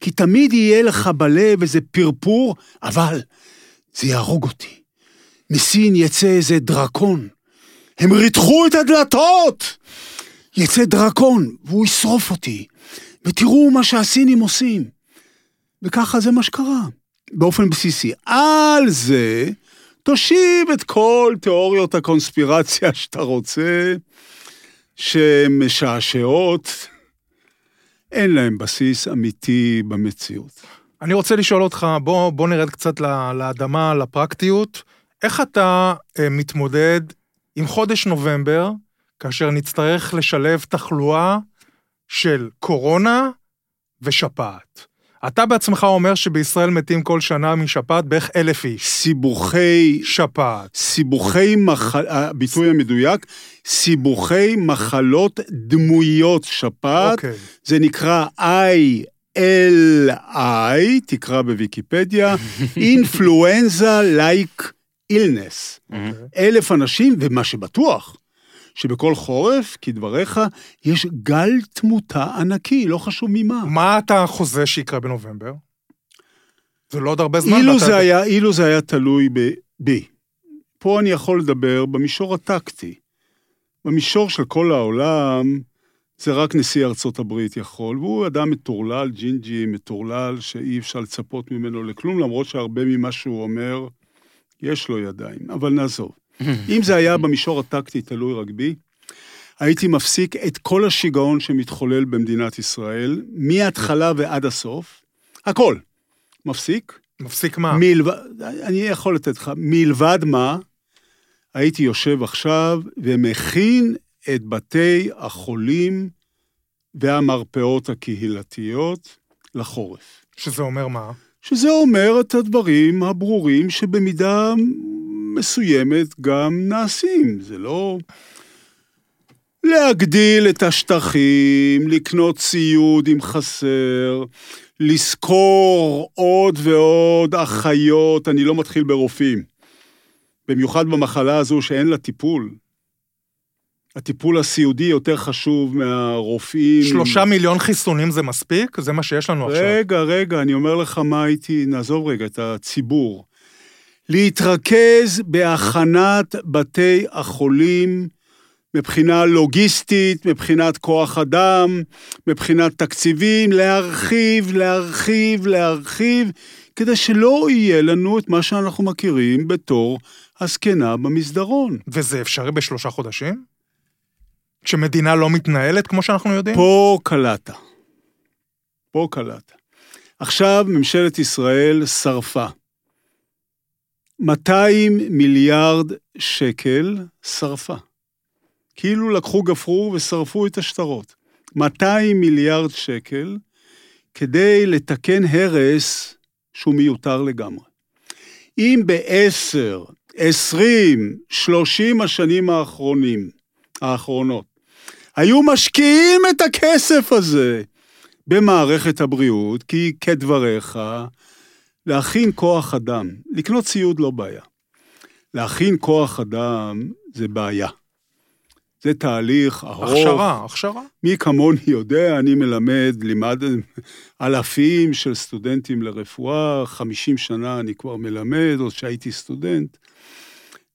C: כי תמיד יהיה לך בלב איזה פרפור, אבל זה יהרוג אותי. מסין יצא איזה דרקון. הם ריתחו את הדלתות! יצא דרקון, והוא ישרוף אותי. ותראו מה שהסינים עושים. וככה זה מה שקרה, באופן בסיסי. על זה, תושיב את כל תיאוריות הקונספירציה שאתה רוצה, שהן משעשעות, אין להן בסיס אמיתי במציאות.
D: אני רוצה לשאול אותך, בוא, בוא נרד קצת לאדמה, לפרקטיות. איך אתה אה, מתמודד עם חודש נובמבר, כאשר נצטרך לשלב תחלואה של קורונה ושפעת? אתה בעצמך אומר שבישראל מתים כל שנה משפעת בערך אלף איש.
C: סיבוכי,
D: שפעת.
C: סיבוכי מחל... הביטוי המדויק, סיבוכי מחלות דמויות שפעת,
D: אוקיי.
C: זה נקרא ILI, תקרא בוויקיפדיה, Influenza Like Illness. אלף אנשים, ומה שבטוח, שבכל חורף, כדבריך, יש גל תמותה ענקי, לא חשוב ממה.
D: מה אתה חוזה שיקרה בנובמבר? זה לא עוד הרבה זמן.
C: אילו
D: ואתה-
C: זה, היה, אילו זה היה תלוי ב- בי. פה אני יכול לדבר במישור הטקטי. במישור של כל העולם, זה רק נשיא ארצות הברית יכול, והוא אדם מטורלל, ג'ינג'י, מטורלל, שאי אפשר לצפות ממנו לכלום, למרות שהרבה ממה שהוא אומר, יש לו ידיים, אבל נעזוב. אם זה היה במישור הטקטי תלוי רק בי, הייתי מפסיק את כל השיגעון שמתחולל במדינת ישראל, מההתחלה ועד הסוף, הכל. מפסיק,
D: מפסיק מה?
C: מלבד, אני יכול לתת לך, מלבד מה, הייתי יושב עכשיו ומכין את בתי החולים והמרפאות הקהילתיות לחורף.
D: שזה אומר מה?
C: שזה אומר את הדברים הברורים שבמידה מסוימת גם נעשים. זה לא להגדיל את השטחים, לקנות ציוד אם חסר, לשכור עוד ועוד אחיות, אני לא מתחיל ברופאים. במיוחד במחלה הזו שאין לה טיפול. הטיפול הסיעודי יותר חשוב מהרופאים.
D: שלושה מיליון חיסונים זה מספיק? זה מה שיש לנו עכשיו.
C: רגע, רגע, אני אומר לך מה הייתי, נעזוב רגע את הציבור. להתרכז בהכנת בתי החולים מבחינה לוגיסטית, מבחינת כוח אדם, מבחינת תקציבים, להרחיב, להרחיב, להרחיב, כדי שלא יהיה לנו את מה שאנחנו מכירים בתור הזקנה במסדרון.
D: וזה אפשרי בשלושה חודשים? כשמדינה לא מתנהלת כמו שאנחנו יודעים?
C: פה קלעת. פה קלעת. עכשיו ממשלת ישראל שרפה. 200 מיליארד שקל שרפה. כאילו לקחו גפרור ושרפו את השטרות. 200 מיליארד שקל כדי לתקן הרס שהוא מיותר לגמרי. אם בעשר, עשרים, שלושים השנים האחרונים, האחרונות, היו משקיעים את הכסף הזה במערכת הבריאות, כי כדבריך, להכין כוח אדם, לקנות ציוד לא בעיה. להכין כוח אדם זה בעיה. זה תהליך ארוך.
D: הכשרה, הכשרה.
C: מי כמוני יודע, אני מלמד, לימד אלפים של סטודנטים לרפואה, 50 שנה אני כבר מלמד, עוד שהייתי סטודנט.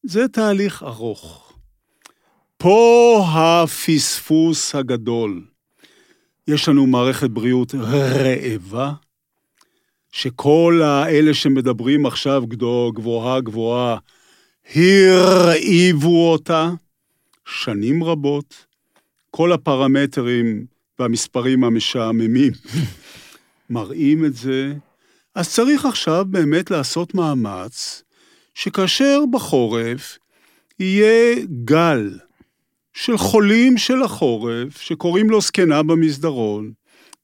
C: זה תהליך ארוך. פה הפספוס הגדול. יש לנו מערכת בריאות רעבה, שכל האלה שמדברים עכשיו גבוהה גבוהה, הרעיבו אותה שנים רבות. כל הפרמטרים והמספרים המשעממים מראים את זה. אז צריך עכשיו באמת לעשות מאמץ, שכאשר בחורף יהיה גל של חולים של החורף, שקוראים לו זקנה במסדרון,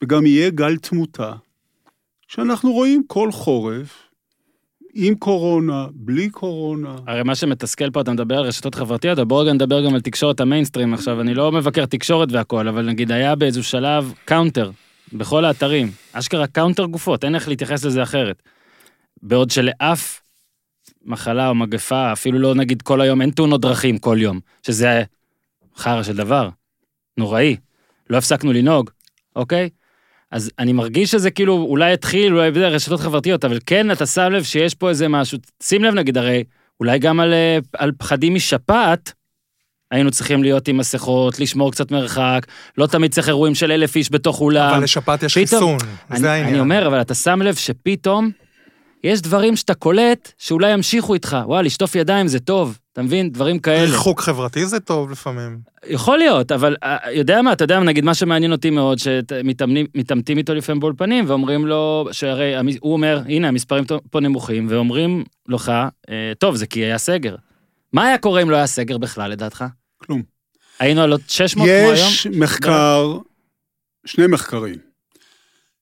C: וגם יהיה גל תמותה, שאנחנו רואים כל חורף, עם קורונה, בלי קורונה.
A: הרי מה שמתסכל פה, אתה מדבר על רשתות חברתיות, אבל בואו רגע נדבר גם על תקשורת המיינסטרים עכשיו. אני לא מבקר תקשורת והכל, אבל נגיד היה באיזשהו שלב counter בכל האתרים. אשכרה counter גופות, אין איך להתייחס לזה אחרת. בעוד שלאף מחלה או מגפה, אפילו לא נגיד כל היום, אין תאונות דרכים כל יום, שזה חרא של דבר, נוראי. לא הפסקנו לנהוג, אוקיי? אז אני מרגיש שזה כאילו, אולי התחיל, אולי בזה, רשתות חברתיות, אבל כן, אתה שם לב שיש פה איזה משהו, שים לב נגיד, הרי אולי גם על, אה, על פחדים משפעת, היינו צריכים להיות עם מסכות, לשמור קצת מרחק, לא תמיד צריך אירועים של אלף איש בתוך אולם.
D: אבל לשפעת יש
A: פתאום-
D: חיסון,
A: אני,
D: זה העניין.
A: אני אומר, אבל אתה שם לב שפתאום יש דברים שאתה קולט שאולי ימשיכו איתך. וואי, לשטוף ידיים זה טוב, אתה מבין? דברים כאלה.
D: ריחוק חברתי זה טוב לפעמים.
A: יכול להיות, אבל אה, יודע מה, אתה יודע, נגיד, מה שמעניין אותי מאוד, שמתעמתים איתו לפעמים באולפנים, ואומרים לו, שהרי הוא אומר, הנה, המספרים פה נמוכים, ואומרים לך, אה, טוב, זה כי היה סגר. מה היה קורה אם לא היה סגר בכלל, לדעתך?
C: כלום.
A: היינו על עוד 600 כמו היום?
C: יש מחקר, שני מחקרים.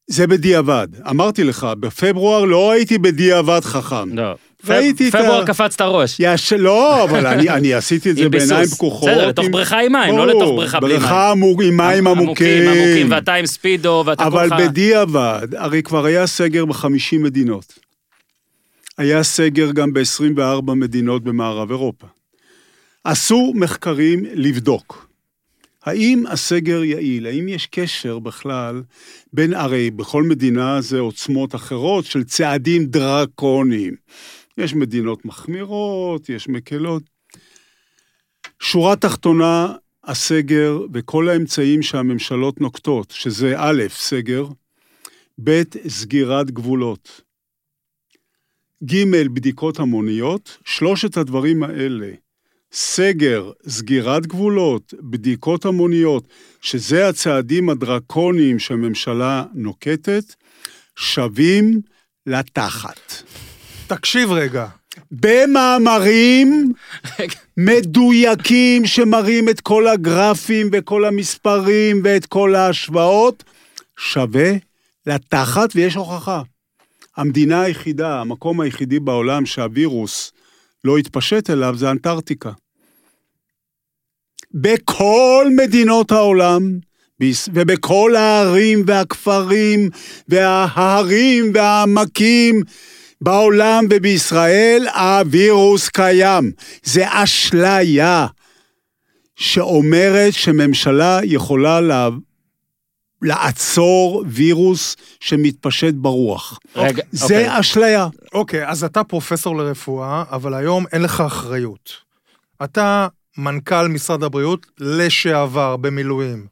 C: זה בדיעבד. אמרתי לך, בפברואר לא הייתי בדיעבד חכם.
A: לא.
C: ראיתי את ה-
A: פברואר קפץ את הראש.
C: יש, לא, אבל אני, אני עשיתי את זה. בעיניים פקוחות.
A: בסדר, לתוך
C: עם-
A: בריכה עם מים, לא לתוך בריכה בלי מים.
C: בריכה עם מים עמוקים.
A: עמוקים, ואתה עם ספידו, ואתה
C: אבל
A: כולך...
C: בדיעבד, הרי כבר היה סגר ב-50 מדינות. היה סגר גם ב-24 מדינות במערב אירופה. עשו מחקרים לבדוק. האם הסגר יעיל? האם יש קשר בכלל בין, הרי בכל מדינה זה עוצמות אחרות של צעדים דרקוניים. יש מדינות מחמירות, יש מקלות. שורה תחתונה, הסגר וכל האמצעים שהממשלות נוקטות, שזה א', סגר, ב', סגירת גבולות, ג', בדיקות המוניות, שלושת הדברים האלה, סגר, סגירת גבולות, בדיקות המוניות, שזה הצעדים הדרקוניים שהממשלה נוקטת, שווים לתחת.
D: תקשיב רגע,
C: במאמרים מדויקים שמראים את כל הגרפים וכל המספרים ואת כל ההשוואות, שווה לתחת, ויש הוכחה. המדינה היחידה, המקום היחידי בעולם שהווירוס לא התפשט אליו זה אנטארקטיקה. בכל מדינות העולם, ובכל הערים והכפרים וההרים והעמקים בעולם ובישראל, הווירוס קיים. זה אשליה שאומרת שממשלה יכולה לה... לעצור וירוס שמתפשט ברוח.
A: רגע,
C: זה
A: אוקיי.
C: אשליה.
D: אוקיי, אז אתה פרופסור לרפואה, אבל היום אין לך אחריות. אתה מנכ"ל משרד הבריאות לשעבר במילואים.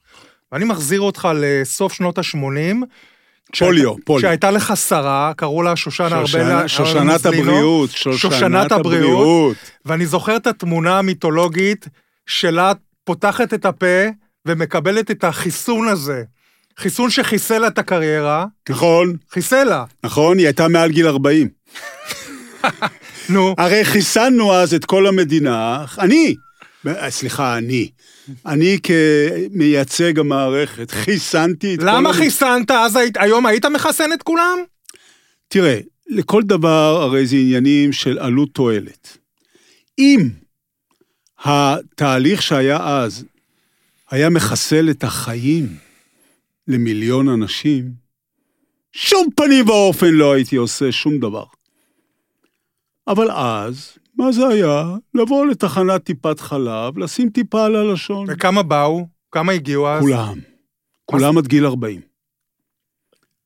D: ואני מחזיר אותך לסוף שנות ה-80.
C: פוליו, פוליו.
D: כשהייתה לך שרה, קראו לה שושנה
C: שושנה-
D: ארבל
C: שושנת הבריאות,
D: שושנת הבריאות, ואני זוכר את התמונה המיתולוגית שלה פותחת את הפה ומקבלת את החיסון הזה. חיסון שחיסל לה את הקריירה,
C: נכון,
D: חיסל לה.
C: נכון, היא הייתה מעל גיל 40.
D: נו,
C: הרי חיסנו אז את כל המדינה, אני, סליחה, אני, אני כמייצג המערכת, חיסנתי את כל...
D: למה חיסנת? אז היית, היום היית מחסן את כולם?
C: תראה, לכל דבר הרי זה עניינים של עלות תועלת. אם התהליך שהיה אז היה מחסל את החיים למיליון אנשים, שום פנים ואופן לא הייתי עושה שום דבר. אבל אז, מה זה היה? לבוא לתחנת טיפת חלב, לשים טיפה על הלשון.
D: וכמה באו? כמה הגיעו אז?
C: כולם. כולם עד גיל 40.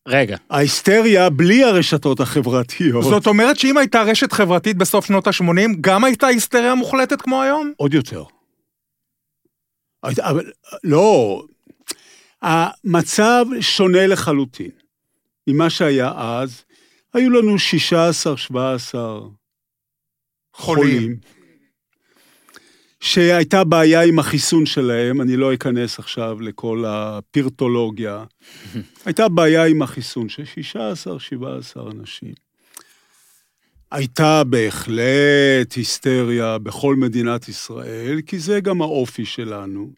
A: רגע,
C: ההיסטריה בלי הרשתות החברתיות.
D: זאת אומרת שאם הייתה רשת חברתית בסוף שנות ה-80, גם הייתה היסטריה מוחלטת כמו היום?
C: עוד יותר. אבל לא, המצב שונה לחלוטין ממה שהיה אז. היו לנו 16-17 חולים, שהייתה בעיה עם החיסון שלהם, אני לא אכנס עכשיו לכל הפירטולוגיה. הייתה בעיה עם החיסון של 16-17 אנשים. הייתה בהחלט היסטריה בכל מדינת ישראל, כי זה גם האופי שלנו.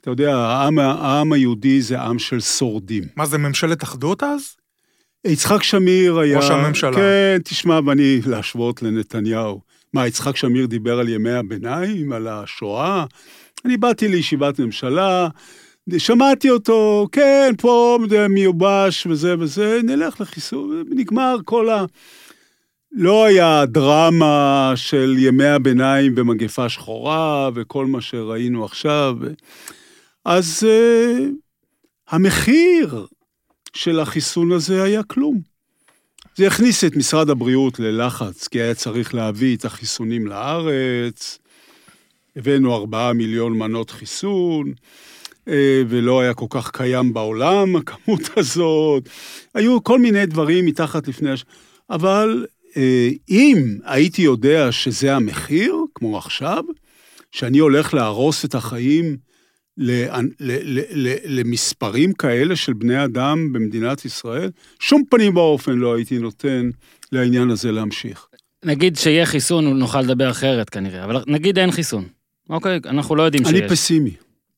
C: אתה יודע, העם, העם היהודי זה עם של שורדים.
D: מה זה, ממשלת אחדות אז?
C: יצחק שמיר היה...
D: ראש הממשלה.
C: כן, תשמע, ואני להשוות לנתניהו. מה, יצחק שמיר דיבר על ימי הביניים, על השואה? אני באתי לישיבת ממשלה, שמעתי אותו, כן, פה מיובש וזה וזה, נלך לחיסון, ונגמר כל ה... לא היה דרמה של ימי הביניים במגפה שחורה וכל מה שראינו עכשיו. אז uh, המחיר של החיסון הזה היה כלום. זה הכניס את משרד הבריאות ללחץ, כי היה צריך להביא את החיסונים לארץ. הבאנו ארבעה מיליון מנות חיסון, אה, ולא היה כל כך קיים בעולם הכמות הזאת. היו כל מיני דברים מתחת לפני הש... אבל אה, אם הייתי יודע שזה המחיר, כמו עכשיו, שאני הולך להרוס את החיים למספרים כאלה של בני אדם במדינת ישראל, שום פנים ואופן לא הייתי נותן לעניין הזה להמשיך.
A: נגיד שיהיה חיסון, נוכל לדבר אחרת כנראה, אבל נגיד אין חיסון. אוקיי, אנחנו לא יודעים שיש.
C: אני פסימי.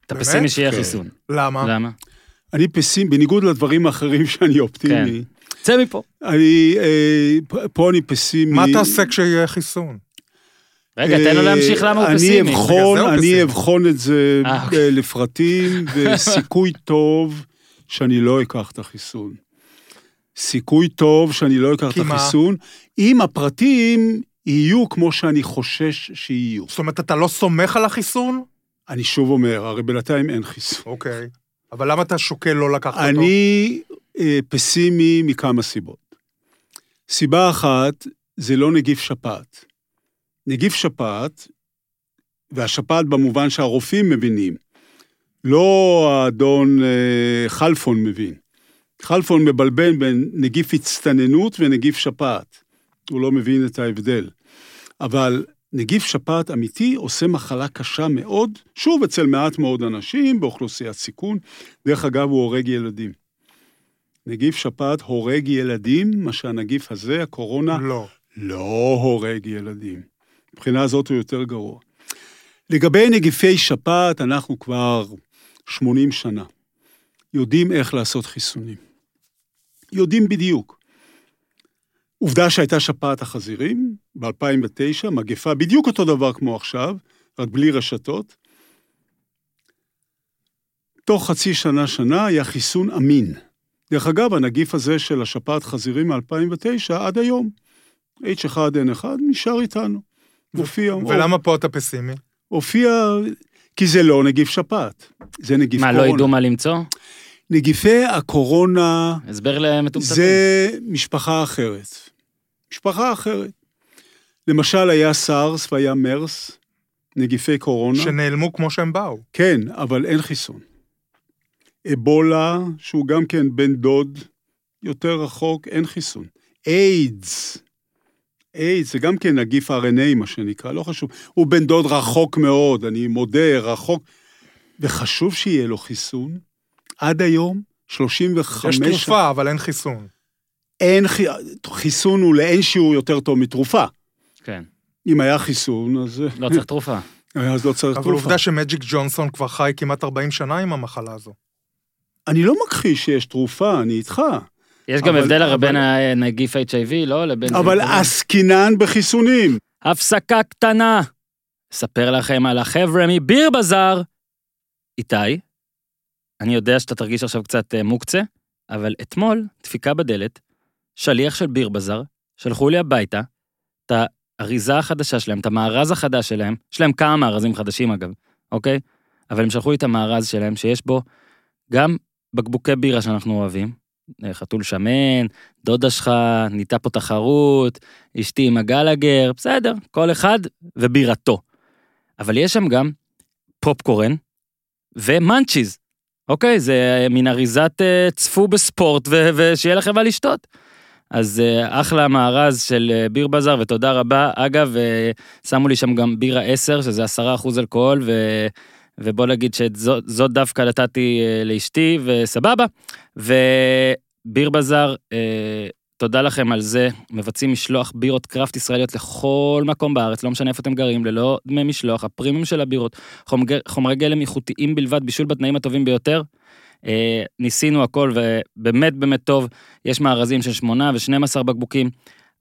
A: אתה
D: באמת?
A: פסימי שיהיה
C: כן.
A: חיסון.
D: למה?
A: למה?
C: אני פסימי, בניגוד לדברים האחרים שאני אופטימי.
A: צא מפה.
C: אני, אה, פה- פה אני פסימי.
D: מה תעשה כשיהיה חיסון?
A: רגע, תן לו
C: אה,
A: להמשיך למה הוא
C: אני
A: פסימי.
C: אבחון, אני
D: פסימי.
C: אבחון את זה
A: אה,
C: אה,
A: אוקיי.
C: לפרטים, וסיכוי טוב שאני לא אקח את החיסון. סיכוי טוב שאני לא אקח את? החיסון, אם הפרטים יהיו כמו שאני חושש שיהיו.
D: זאת אומרת, אתה לא סומך על החיסון?
C: אני שוב אומר, הרי בינתיים אין חיסון.
D: אוקיי. אבל למה אתה שוקל לא לקחת אותו?
C: אני פסימי מכמה סיבות. סיבה אחת, זה לא נגיף שפעת. נגיף שפעת, והשפעת במובן שהרופאים מבינים, לא האדון אה, חלפון מבין. חלפון מבלבל בין נגיף הצטננות ונגיף שפעת. הוא לא מבין את ההבדל. אבל נגיף שפעת אמיתי עושה מחלה קשה מאוד, שוב, אצל מעט מאוד אנשים, באוכלוסיית סיכון. דרך אגב, הוא הורג ילדים. נגיף שפעת הורג ילדים, מה שהנגיף הזה, הקורונה,
D: לא.
C: לא הורג ילדים. מבחינה זאת הוא יותר גרוע. לגבי נגיפי שפעת, אנחנו כבר 80 שנה יודעים איך לעשות חיסונים. יודעים בדיוק. עובדה שהייתה שפעת החזירים ב-2009, מגפה בדיוק אותו דבר כמו עכשיו, רק בלי רשתות. תוך חצי שנה, שנה, היה חיסון אמין. דרך אגב, הנגיף הזה של השפעת חזירים מ-2009 עד היום, H1N1, נשאר איתנו. מופיע,
D: ולמה פה אתה פסימי?
C: הופיע, כי זה לא נגיף שפעת, זה נגיף
A: מה,
C: קורונה.
A: לא ידעו מה למצוא?
C: נגיפי הקורונה
A: הסבר למטומטמים.
C: זה משפחה אחרת. משפחה אחרת. למשל, היה סארס והיה מרס, נגיפי קורונה.
D: שנעלמו כמו שהם באו.
C: כן, אבל אין חיסון. אבולה, שהוא גם כן בן דוד יותר רחוק, אין חיסון. איידס, איידס זה גם כן נגיף RNA, מה שנקרא, לא חשוב. הוא בן דוד רחוק מאוד, אני מודה, רחוק. וחשוב שיהיה לו חיסון. עד היום, 35...
D: יש תרופה, אבל אין חיסון.
C: אין חי... חיסון הוא לאין שיעור יותר טוב מתרופה.
A: כן,
C: אם היה חיסון, אז,
A: לא צריך תרופה.
C: אז לא צריך
D: אבל
C: תרופה.
D: עובדה שמג'יק ג'ונסון כבר חי כמעט 40 שנה עם המחלה הזו.
C: אני לא מכחיש שיש תרופה, אני איתך.
A: יש גם הבדל הרי בין הנגיף HIV, לא? לבין...
C: אבל עסקינן בחיסונים.
A: הפסקה קטנה. אספר לכם על החבר'ה מביר בזאר. איתי, אני יודע שאתה תרגיש עכשיו קצת אה, מוקצה, אבל אתמול, דפיקה בדלת, שליח של ביר בזאר, שלחו לי הביתה את האריזה החדשה שלהם, את המארז החדש שלהם, יש להם כמה מארזים חדשים אגב, אוקיי? אבל הם שלחו לי את המארז שלהם, שיש בו גם בקבוקי בירה שאנחנו אוהבים, חתול שמן, דודה שלך, נהייתה פה תחרות, אשתי עם הגלגר, בסדר, כל אחד ובירתו. אבל יש שם גם פופקורן ומאנצ'יז, אוקיי? זה מין אריזת אה, צפו בספורט ו- ושיהיה לכם מה לשתות. אז אה, אחלה מארז של אה, ביר בזאר ותודה רבה. אגב, אה, שמו לי שם גם בירה 10, שזה 10% אלכוהול, ו... ובוא נגיד שזאת דווקא נתתי אה, לאשתי, וסבבה. וביר בזאר, אה, תודה לכם על זה. מבצעים משלוח בירות קראפט ישראליות לכל מקום בארץ, לא משנה איפה אתם גרים, ללא דמי משלוח, הפרימיום של הבירות, חומר, חומרי גלם איכותיים בלבד, בישול בתנאים הטובים ביותר. אה, ניסינו הכל ובאמת באמת טוב, יש מארזים של 8 ו-12 בקבוקים.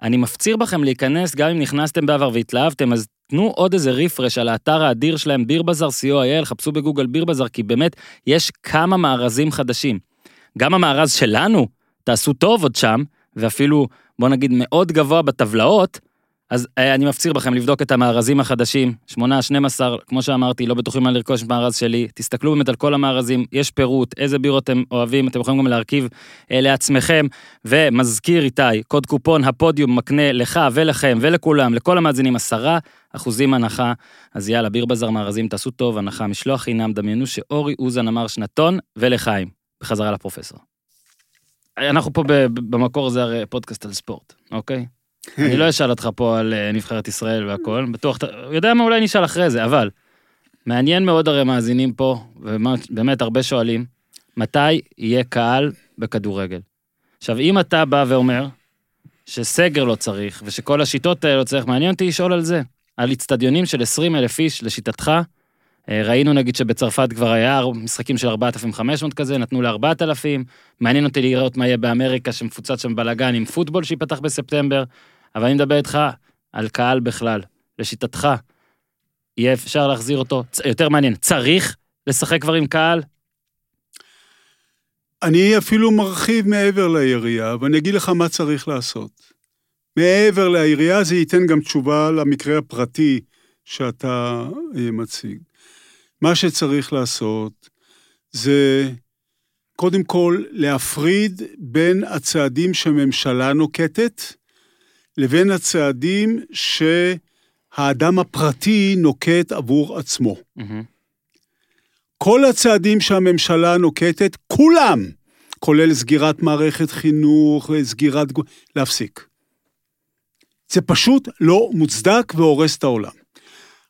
A: אני מפציר בכם להיכנס, גם אם נכנסתם בעבר והתלהבתם, אז תנו עוד איזה רפרש על האתר האדיר שלהם, ביר בזאר, co.il, חפשו בגוגל ביר בזאר, כי באמת יש כמה מארזים חדשים. גם המארז שלנו, תעשו טוב עוד שם, ואפילו בוא נגיד, מאוד גבוה בטבלאות, אז אה, אני מפציר בכם לבדוק את המארזים החדשים, 8, 12, כמו שאמרתי, לא בטוחים מה לרכוש מארז שלי, תסתכלו באמת על כל המארזים, יש פירוט, איזה בירות אתם אוהבים, אתם יכולים גם להרכיב אה, לעצמכם, ומזכיר איתי, קוד קופון הפודיום מקנה לך ולכם ולכולם, לכל המאזינים, 10 אחוזים הנחה, אז יאללה, ביר בזאר מארזים, תעשו טוב, הנחה, משלוח חינם, דמיינו שאורי אוזן אמר שנתון, ולחיים, בחזרה לפרופסור. אנחנו פה במקור זה הרי פודקאסט על ספורט, אוקיי? אני לא אשאל אותך פה על אה, נבחרת ישראל והכל, בטוח, יודע מה, אולי נשאל אחרי זה, אבל מעניין מאוד הרי מאזינים פה, ובאמת הרבה שואלים, מתי יהיה קהל בכדורגל? עכשיו, אם אתה בא ואומר שסגר לא צריך, ושכל השיטות האלה לא צריך, מעניין אותי לשאול על זה. על אצטדיונים של 20 אלף איש, לשיטתך, אה, ראינו נגיד שבצרפת כבר היה משחקים של 4,500 כזה, נתנו ל-4,000, מעניין אותי לראות מה יהיה באמריקה שמפוצץ שם בלאגן עם פוטבול שייפתח בספטמבר, אבל אני מדבר איתך על קהל בכלל. לשיטתך, יהיה אפשר להחזיר אותו, יותר מעניין, צריך לשחק כבר עם קהל?
C: אני אפילו מרחיב מעבר לירייה, ואני אגיד לך מה צריך לעשות. מעבר לירייה זה ייתן גם תשובה למקרה הפרטי שאתה אה, מציג. מה שצריך לעשות זה קודם כל להפריד בין הצעדים שממשלה נוקטת לבין הצעדים שהאדם הפרטי נוקט עבור עצמו.
A: מהמם.
C: כל הצעדים שהממשלה נוקטת, כולם, כולל סגירת מערכת חינוך, סגירת... להפסיק. זה פשוט לא מוצדק והורס את העולם.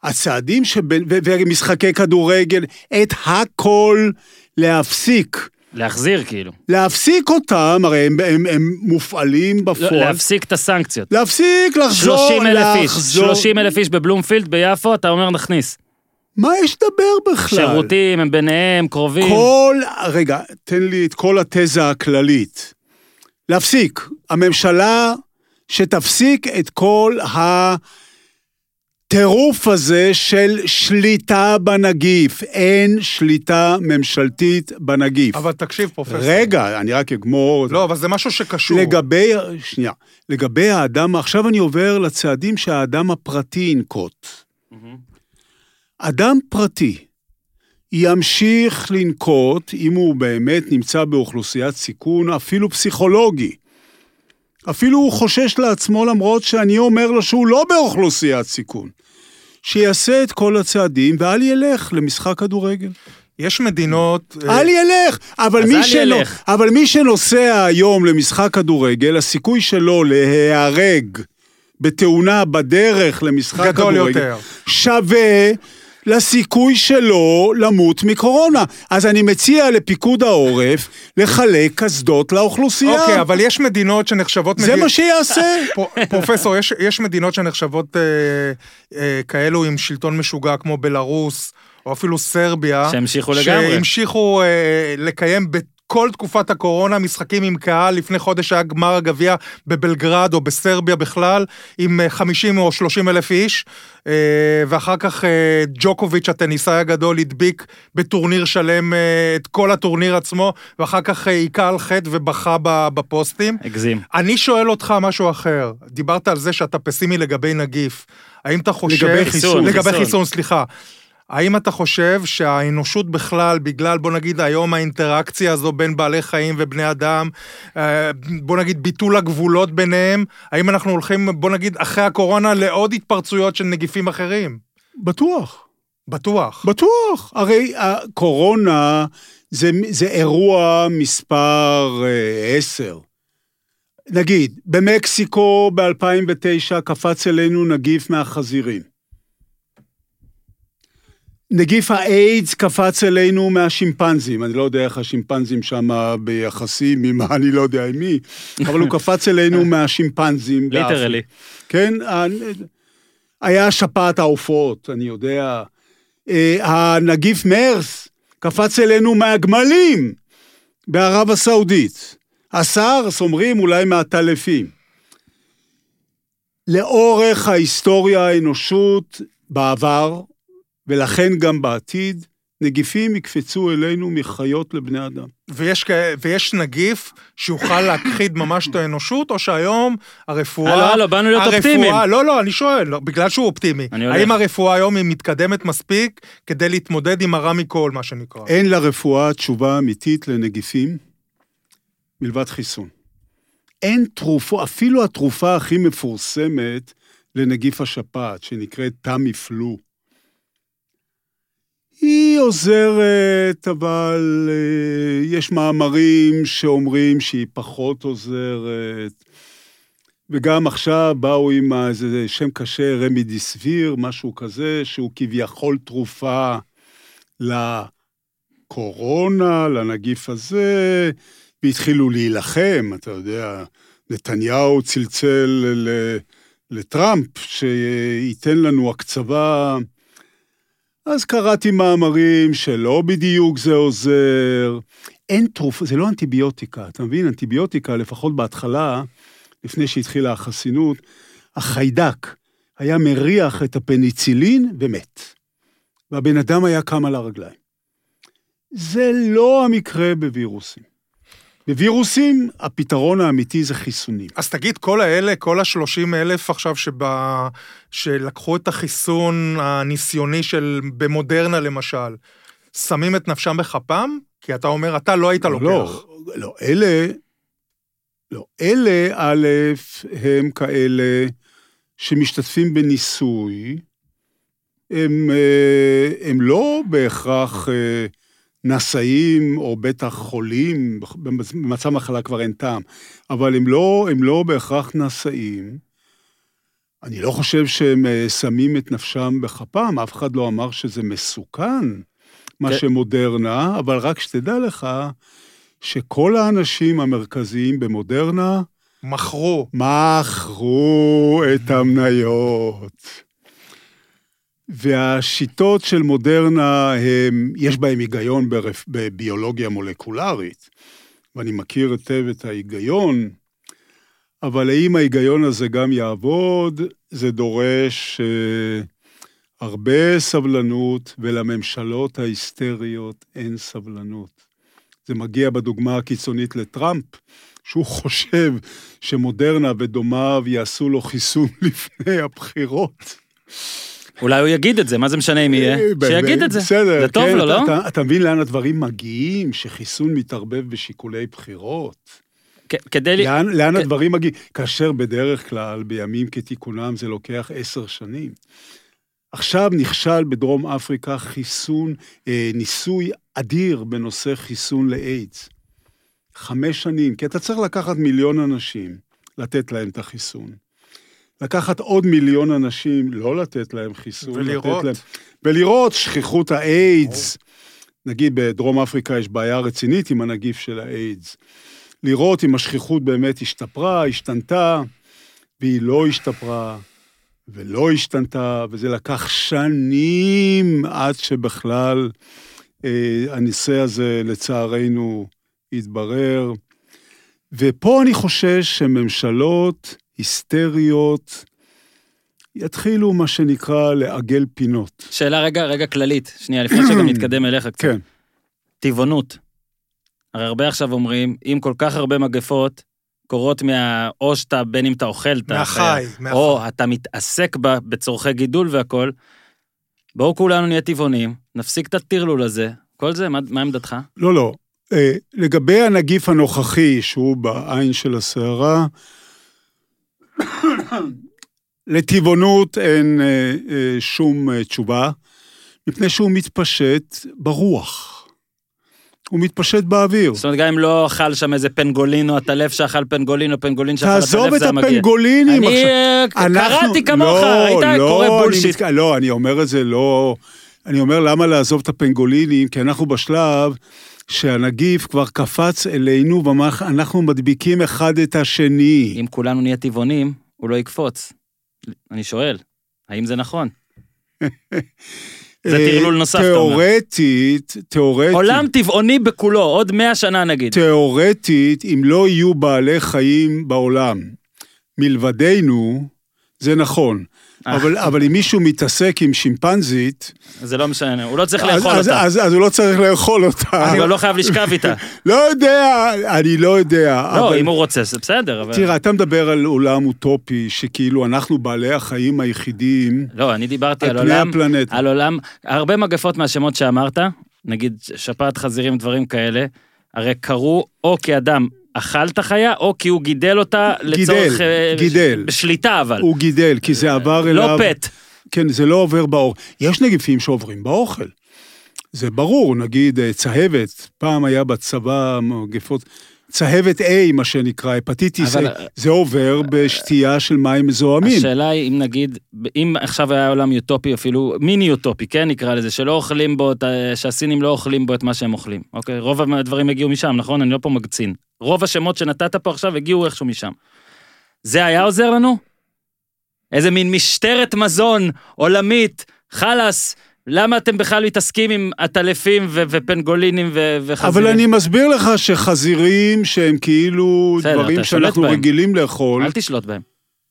C: הצעדים שבין... ומשחקי כדורגל, את הכל להפסיק.
A: להחזיר כאילו.
C: להפסיק אותם, הרי הם, הם, הם מופעלים
A: לא,
C: בפועל.
A: להפסיק את הסנקציות.
C: להפסיק, לחזור,
A: 30 אלף איש,
C: לחזור.
A: 30 אלף איש בבלומפילד ביפו, אתה אומר נכניס.
C: מה יש לדבר בכלל?
A: שירותים, הם ביניהם, קרובים.
C: כל, רגע, תן לי את כל התזה הכללית. להפסיק. הממשלה שתפסיק את כל הטירוף הזה של שליטה בנגיף. אין שליטה ממשלתית בנגיף.
D: אבל תקשיב, פרופסור.
C: רגע, אני רק אגמור.
D: לא, אבל זה משהו שקשור.
C: לגבי, שנייה, לגבי האדם, עכשיו אני עובר לצעדים שהאדם הפרטי ינקוט. אדם פרטי ימשיך לנקוט, אם הוא באמת נמצא באוכלוסיית סיכון, אפילו פסיכולוגי. אפילו הוא חושש לעצמו למרות שאני אומר לו שהוא לא באוכלוסיית סיכון. שיעשה את כל הצעדים ואל ילך למשחק כדורגל.
D: יש מדינות... אה,
C: אל ילך, אבל מי,
A: אל
C: שנו,
A: ילך.
C: אבל מי שנוסע היום למשחק כדורגל, הסיכוי שלו להיהרג בתאונה בדרך למשחק
D: גדול
C: כדורגל
D: יותר.
C: שווה לסיכוי שלו למות מקורונה. אז אני מציע לפיקוד העורף לחלק קסדות לאוכלוסייה.
D: אוקיי, אבל יש מדינות שנחשבות...
C: זה
D: מדי-
C: מה שיעשה.
D: פ- פרופסור, יש, יש מדינות שנחשבות אה, אה, כאלו עם שלטון משוגע כמו בלרוס, או אפילו סרביה.
A: שהמשיכו לגמרי.
D: שהמשיכו אה, לקיים בכל תקופת הקורונה משחקים עם קהל. לפני חודש היה גמר הגביע בבלגרד או בסרביה בכלל, עם אה, 50 או 30 אלף איש. אה, ואחר כך אה, ג'וקוביץ', הטניסאי הגדול, הדביק בטורניר שלם אה, את כל הטורניר עצמו, ואחר כך אה, היכה על חטא ובכה בפוסטים.
A: הגזים.
D: אני שואל אותך משהו אחר. דיברת על זה שאתה פסימי לגבי נגיף. האם אתה חושב...
C: לגבי
A: חיסון,
D: לגבי
A: חיסון.
D: חיסון, סליחה. האם אתה חושב שהאנושות בכלל, בגלל, בוא נגיד, היום האינטראקציה הזו בין בעלי חיים ובני אדם, אה, בוא נגיד, ביטול הגבולות ביניהם, האם אנחנו הולכים, בוא נגיד, אחרי הקורונה לעוד התפרצויות של נגיפים אחרים?
C: בטוח.
D: בטוח.
C: בטוח. הרי הקורונה זה, זה אירוע מספר אה, עשר. נגיד, במקסיקו ב-2009 קפץ אלינו נגיף מהחזירים. נגיף האיידס קפץ אלינו מהשימפנזים, אני לא יודע איך השימפנזים שם ביחסים עם מה, אני לא יודע עם מי, אבל הוא קפץ אלינו מהשימפנזים.
A: ליטרלי.
C: כן, ה- היה שפעת העופות, אני יודע. אה, הנגיף מרס קפץ אלינו מהגמלים בערב הסעודית. הסארס אומרים אולי מהטלפים. לאורך ההיסטוריה האנושות בעבר, ולכן גם בעתיד, נגיפים יקפצו אלינו מחיות לבני אדם.
D: ויש, ויש נגיף שיוכל להכחיד ממש את האנושות, או שהיום הרפואה...
A: הלו, הלו, באנו להיות
D: הרפואה-
A: אופטימיים.
D: לא, לא, אני שואל, לא, בגלל שהוא אופטימי.
A: אני הולך.
D: האם הרפואה היום היא מתקדמת מספיק כדי להתמודד עם הרע מכל, מה שנקרא?
C: אין לרפואה תשובה אמיתית לנגיפים מלבד חיסון. אין תרופו, אפילו התרופה הכי מפורסמת לנגיף השפעת, שנקראת תמי פלו, היא עוזרת, אבל אה, יש מאמרים שאומרים שהיא פחות עוזרת. וגם עכשיו באו עם איזה שם קשה, רמידיסביר, משהו כזה, שהוא כביכול תרופה לקורונה, לנגיף הזה, והתחילו להילחם, אתה יודע, נתניהו צלצל לטראמפ, שייתן לנו הקצבה. אז קראתי מאמרים שלא בדיוק זה עוזר. אין תרופה, זה לא אנטיביוטיקה, אתה מבין? אנטיביוטיקה, לפחות בהתחלה, לפני שהתחילה החסינות, החיידק היה מריח את הפניצילין ומת. והבן אדם היה קם על הרגליים. זה לא המקרה בווירוסים. בווירוסים, הפתרון האמיתי זה חיסונים.
D: אז תגיד, כל האלה, כל ה-30 אלף עכשיו שבא, שלקחו את החיסון הניסיוני של, במודרנה למשל, שמים את נפשם בכפם? כי אתה אומר, אתה לא היית לוקח.
C: לא, לא, אלה, לא, אלה, א', הם כאלה שמשתתפים בניסוי, הם, אה, הם לא בהכרח אה, נשאים או בטח חולים, במצב מחלה כבר אין טעם, אבל הם לא, הם לא בהכרח נשאים. אני לא חושב שהם אה, שמים את נפשם בכפם, אף אחד לא אמר שזה מסוכן, מה
A: כן.
C: שמודרנה, אבל רק שתדע לך שכל האנשים המרכזיים במודרנה
D: מכרו.
C: מכרו את המניות. והשיטות של מודרנה, הם, יש בהם היגיון ברפ, בביולוגיה מולקולרית, ואני מכיר היטב את ההיגיון, אבל האם ההיגיון הזה גם יעבוד, זה דורש אה, הרבה סבלנות, ולממשלות ההיסטריות אין סבלנות. זה מגיע בדוגמה הקיצונית לטראמפ, שהוא חושב שמודרנה ודומיו יעשו לו חיסון לפני הבחירות.
A: אולי הוא יגיד את זה, מה זה משנה אם יהיה?
C: אה,
A: שיגיד את זה.
C: בסדר,
A: זה טוב
C: כן,
A: לו, לא?
C: אתה, אתה מבין לאן הדברים מגיעים? שחיסון מתערבב בשיקולי בחירות?
A: כ- כדי...
C: לאן, לאן
A: כן.
C: הדברים מגיעים? כאשר בדרך כלל, בימים כתיקונם, זה לוקח עשר שנים. עכשיו נכשל בדרום אפריקה חיסון, אה, ניסוי אדיר בנושא חיסון לאיידס. חמש שנים, כי אתה צריך לקחת מיליון אנשים, לתת להם את החיסון. לקחת עוד מיליון אנשים, לא לתת להם חיסון,
D: ולראות.
C: לתת להם... ולראות שכיחות האיידס. נגיד בדרום אפריקה יש בעיה רצינית עם הנגיף של האיידס. לראות אם השכיחות באמת השתפרה, השתנתה, והיא לא השתפרה, ולא השתנתה, וזה לקח שנים עד שבכלל אה, הנושא הזה, לצערנו, התברר. ופה אני חושש שממשלות היסטריות יתחילו, מה שנקרא, לעגל פינות.
A: שאלה רגע, רגע כללית, שנייה, לפני שגם נתקדם אליך קצת.
C: כן.
A: טבעונות. הרי הרבה עכשיו אומרים, אם כל כך הרבה מגפות קורות מה... או שאתה, בין אם אתה אוכל את
D: מהחי, מהחי.
A: או אתה מתעסק ב... בצורכי גידול והכול, בואו כולנו נהיה טבעונים, נפסיק את הטרלול הזה. כל זה, מה, מה עמדתך?
C: לא, לא. אה, לגבי הנגיף הנוכחי, שהוא בעין של הסערה, לטבעונות אין אה, אה, שום אה, תשובה, מפני שהוא מתפשט ברוח. הוא מתפשט באוויר.
A: זאת אומרת, גם אם לא אכל שם איזה פנגולין, או הטלף שאכל פנגולין, או פנגולין שאכל
C: תעזוב
A: הטלף,
C: את
A: זה היה מגיע.
C: הפנגולינים
A: אני אה,
C: אנחנו-
A: קראתי כמוך,
C: לא,
A: היית
C: לא,
A: קורא
C: אני
A: בולשיט.
C: מתק- לא, אני אומר את זה לא... אני אומר למה לעזוב את הפנגולינים, כי אנחנו בשלב שהנגיף כבר קפץ אלינו ואנחנו מדביקים אחד את השני.
A: אם כולנו נהיה טבעונים, הוא לא יקפוץ. אני שואל, האם זה נכון? זה טרלול נוסף, אתה אומר.
C: תיאורטית, תיאורטית,
A: עולם טבעוני בכולו, עוד מאה שנה נגיד.
C: תיאורטית, אם לא יהיו בעלי חיים בעולם מלבדנו, זה נכון. אבל, אבל אם מישהו מתעסק עם שימפנזית,
A: זה לא משנה, הוא לא צריך
C: אז,
A: לאכול
C: אז,
A: אותה.
C: אז, אז הוא לא צריך לאכול אותה.
A: הוא גם לא חייב לשכב איתה.
C: לא יודע, אני לא יודע.
A: לא,
C: אבל...
A: אם הוא רוצה, זה בסדר, אבל...
C: תראה, אתה מדבר על עולם אוטופי, שכאילו אנחנו בעלי החיים היחידים
A: לא, אני דיברתי
C: על
A: על
C: פני
A: עולם,
C: הפלנטה.
A: על עולם, הרבה מגפות מהשמות שאמרת, נגיד שפעת חזירים, דברים כאלה, הרי קרו או כי אדם אכל את החיה, או כי הוא גידל אותה לצורך... אה,
C: גידל.
A: בשליטה אבל.
C: הוא גידל, כי זה עבר
A: לא
C: אליו...
A: פט.
C: כן, זה לא עובר באוכל. יש נגיפים שעוברים באוכל. זה ברור, נגיד אה, צהבת, פעם היה בצבא מגפות, צהבת A, מה שנקרא, הפטיטיס A,
A: אבל-
C: זה עובר בשתייה של מים מזוהמים.
A: השאלה היא אם נגיד, אם עכשיו היה עולם יוטופי, אפילו מיני יוטופי, כן נקרא לזה, שלא אוכלים בו, את שהסינים לא אוכלים בו את מה שהם אוכלים, אוקיי? רוב הדברים הגיעו משם, נכון? אני לא פה מגצין. רוב השמות שנתת פה עכשיו הגיעו איכשהו משם. זה היה עוזר לנו? איזה מין משטרת מזון עולמית, חלאס, למה אתם בכלל מתעסקים עם עטלפים ו- ופנגולינים ו- וחזירים?
C: אבל אני מסביר לך שחזירים שהם כאילו
A: בסדר,
C: דברים שאנחנו
A: בהם.
C: רגילים לאכול,
A: אל תשלוט בהם.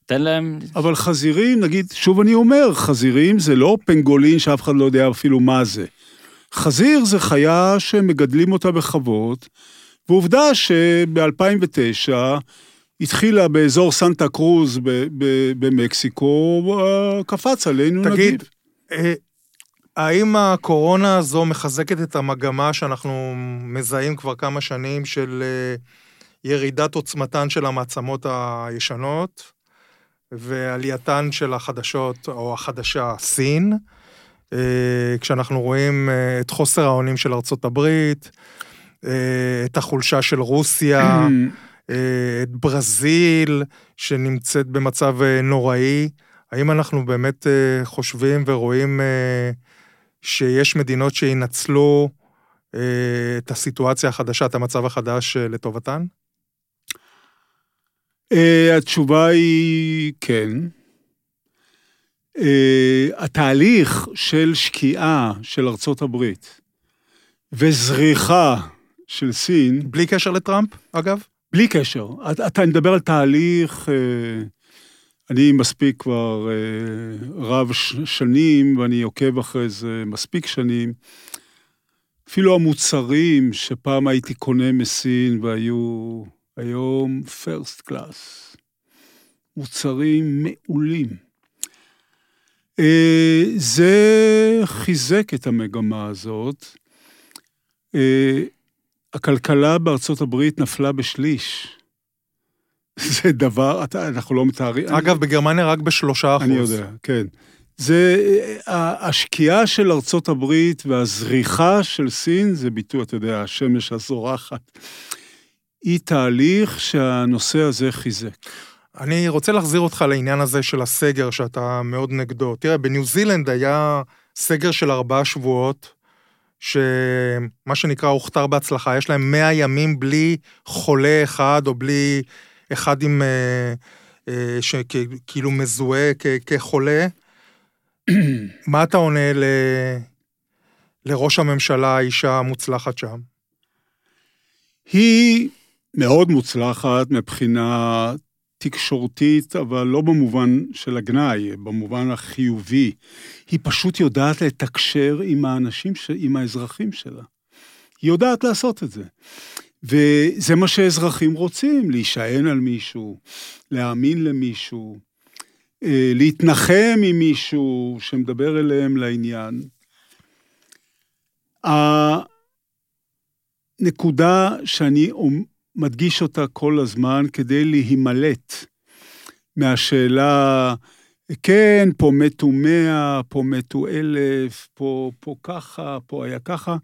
A: תן להם...
C: אבל חזירים, נגיד, שוב אני אומר, חזירים זה לא פנגולין שאף אחד לא יודע אפילו מה זה. חזיר זה חיה שמגדלים אותה בכבוד, ועובדה שב-2009 התחילה באזור סנטה קרוז ב- ב- במקסיקו, קפץ עלינו
D: תגיד,
C: נגיף.
D: אה, האם הקורונה הזו מחזקת את המגמה שאנחנו מזהים כבר כמה שנים של אה, ירידת עוצמתן של המעצמות הישנות ועלייתן של החדשות, או החדשה, סין? אה, כשאנחנו רואים אה, את חוסר האונים של ארצות הברית, את החולשה של רוסיה, את ברזיל, שנמצאת במצב נוראי. האם אנחנו באמת חושבים ורואים שיש מדינות שינצלו אה, את הסיטואציה החדשה, את המצב החדש אה, לטובתן?
C: אה, התשובה היא כן. אה, התהליך של שקיעה של ארצות הברית וזריחה של סין,
D: בלי קשר לטראמפ, אגב?
C: בלי קשר, אתה, אתה מדבר על תהליך, אה, אני מספיק כבר אה, רב שנים, ואני עוקב אחרי זה מספיק שנים. אפילו המוצרים שפעם הייתי קונה מסין והיו היום פרסט קלאס. מוצרים מעולים. אה, זה חיזק את המגמה הזאת. אה, הכלכלה בארצות הברית נפלה בשליש. זה דבר, אתה, אנחנו לא מתארים.
D: אגב, בגרמניה רק בשלושה אחוז.
C: אני יודע, כן. זה, ה- השקיעה של ארצות הברית והזריחה של סין, זה ביטוי, אתה יודע, השמש הזורחת, היא תהליך שהנושא הזה חיזק.
D: אני רוצה להחזיר אותך לעניין הזה של הסגר שאתה מאוד נגדו. תראה, בניו זילנד היה סגר של ארבעה שבועות, שמה שנקרא הוכתר בהצלחה, יש להם 100 ימים בלי חולה אחד או בלי אחד עם... אה, אה, שכאילו מזוהה כ- כחולה. מה אתה עונה ל... לראש הממשלה, האישה המוצלחת שם?
C: היא מאוד מוצלחת מבחינה תקשורתית, אבל לא במובן של הגנאי, במובן החיובי. היא פשוט יודעת לתקשר עם האנשים, ש... עם האזרחים שלה. היא יודעת לעשות את זה. וזה מה שאזרחים רוצים, להישען על מישהו, להאמין למישהו, אה, להתנחם עם מישהו שמדבר אליהם לעניין. הנקודה שאני מדגיש אותה כל הזמן כדי להימלט מהשאלה, כן, פה מתו מאה, פה מתו אלף, פה, פה ככה, פה היה ככה.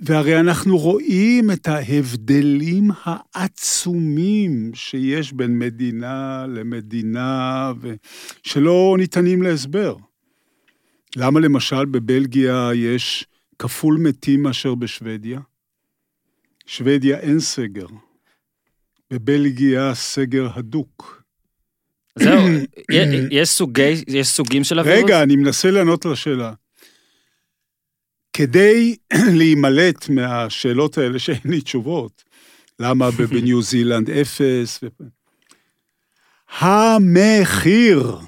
C: והרי אנחנו רואים את ההבדלים העצומים שיש בין מדינה למדינה, ושלא ניתנים להסבר. למה למשל בבלגיה יש כפול מתים מאשר בשוודיה? שוודיה אין סגר. בבלגיה סגר הדוק.
A: זהו, יש סוגי, יש סוגים של הווירוס?
C: רגע, אני מנסה לענות על השאלה. כדי להימלט מהשאלות האלה שאין לי תשובות, למה בניו זילנד אפס, ו- המחיר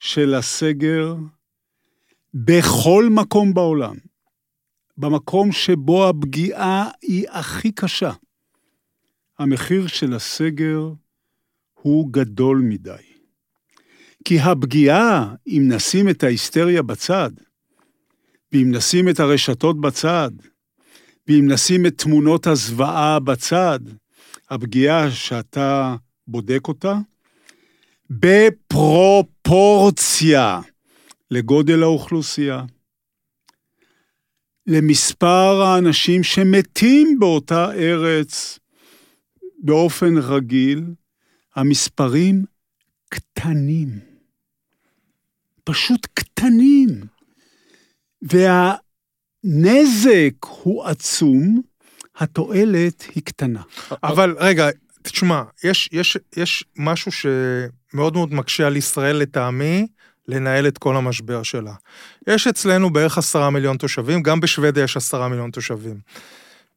C: של הסגר בכל מקום בעולם, במקום שבו הפגיעה היא הכי קשה, המחיר של הסגר הוא גדול מדי. כי הפגיעה, אם נשים את ההיסטריה בצד, ואם נשים את הרשתות בצד, ואם נשים את תמונות הזוועה בצד, הפגיעה שאתה בודק אותה, בפרופורציה לגודל האוכלוסייה, למספר האנשים שמתים באותה ארץ באופן רגיל, המספרים קטנים. פשוט קטנים. והנזק הוא עצום, התועלת היא קטנה.
D: אבל רגע, תשמע, יש, יש, יש משהו שמאוד מאוד מקשה על ישראל לטעמי, לנהל את כל המשבר שלה. יש אצלנו בערך עשרה מיליון תושבים, גם בשוודיה יש עשרה מיליון תושבים.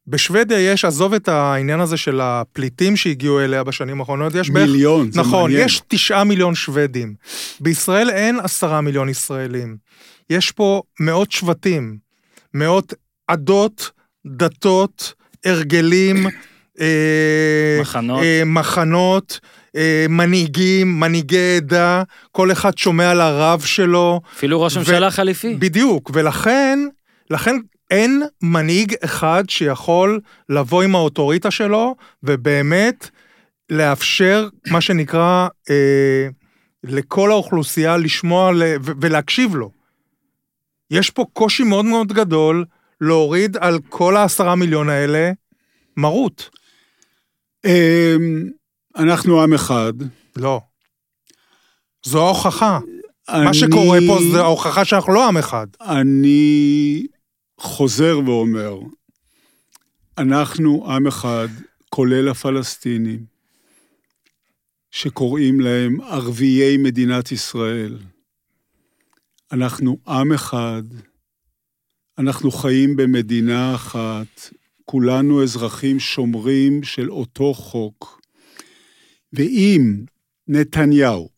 D: בשוודיה יש, עזוב את העניין הזה של הפליטים שהגיעו אליה בשנים האחרונות, יש בערך...
C: מיליון, זה
D: נכון,
C: מעניין.
D: יש תשעה מיליון שוודים. בישראל אין עשרה מיליון ישראלים. יש פה מאות שבטים, מאות עדות, דתות, הרגלים, אה,
A: מחנות.
D: אה, מחנות, אה, מנהיגים, מנהיגי עדה, כל אחד שומע על הרב שלו.
A: אפילו ראש הממשלה חליפי.
D: בדיוק, ולכן, לכן אין מנהיג אחד שיכול לבוא עם האוטוריטה שלו, ובאמת לאפשר, מה שנקרא, אה, לכל האוכלוסייה לשמוע ל- ולהקשיב לו. יש פה קושי מאוד מאוד גדול להוריד על כל העשרה מיליון האלה מרות.
C: אמ, אנחנו עם אחד.
D: לא. זו ההוכחה.
C: אני-
D: מה שקורה פה זה ההוכחה שאנחנו לא עם אחד.
C: אני חוזר ואומר, אנחנו עם אחד, כולל הפלסטינים, שקוראים להם ערביי מדינת ישראל. אנחנו עם אחד, אנחנו חיים במדינה אחת, כולנו אזרחים שומרים של אותו חוק. ואם נתניהו,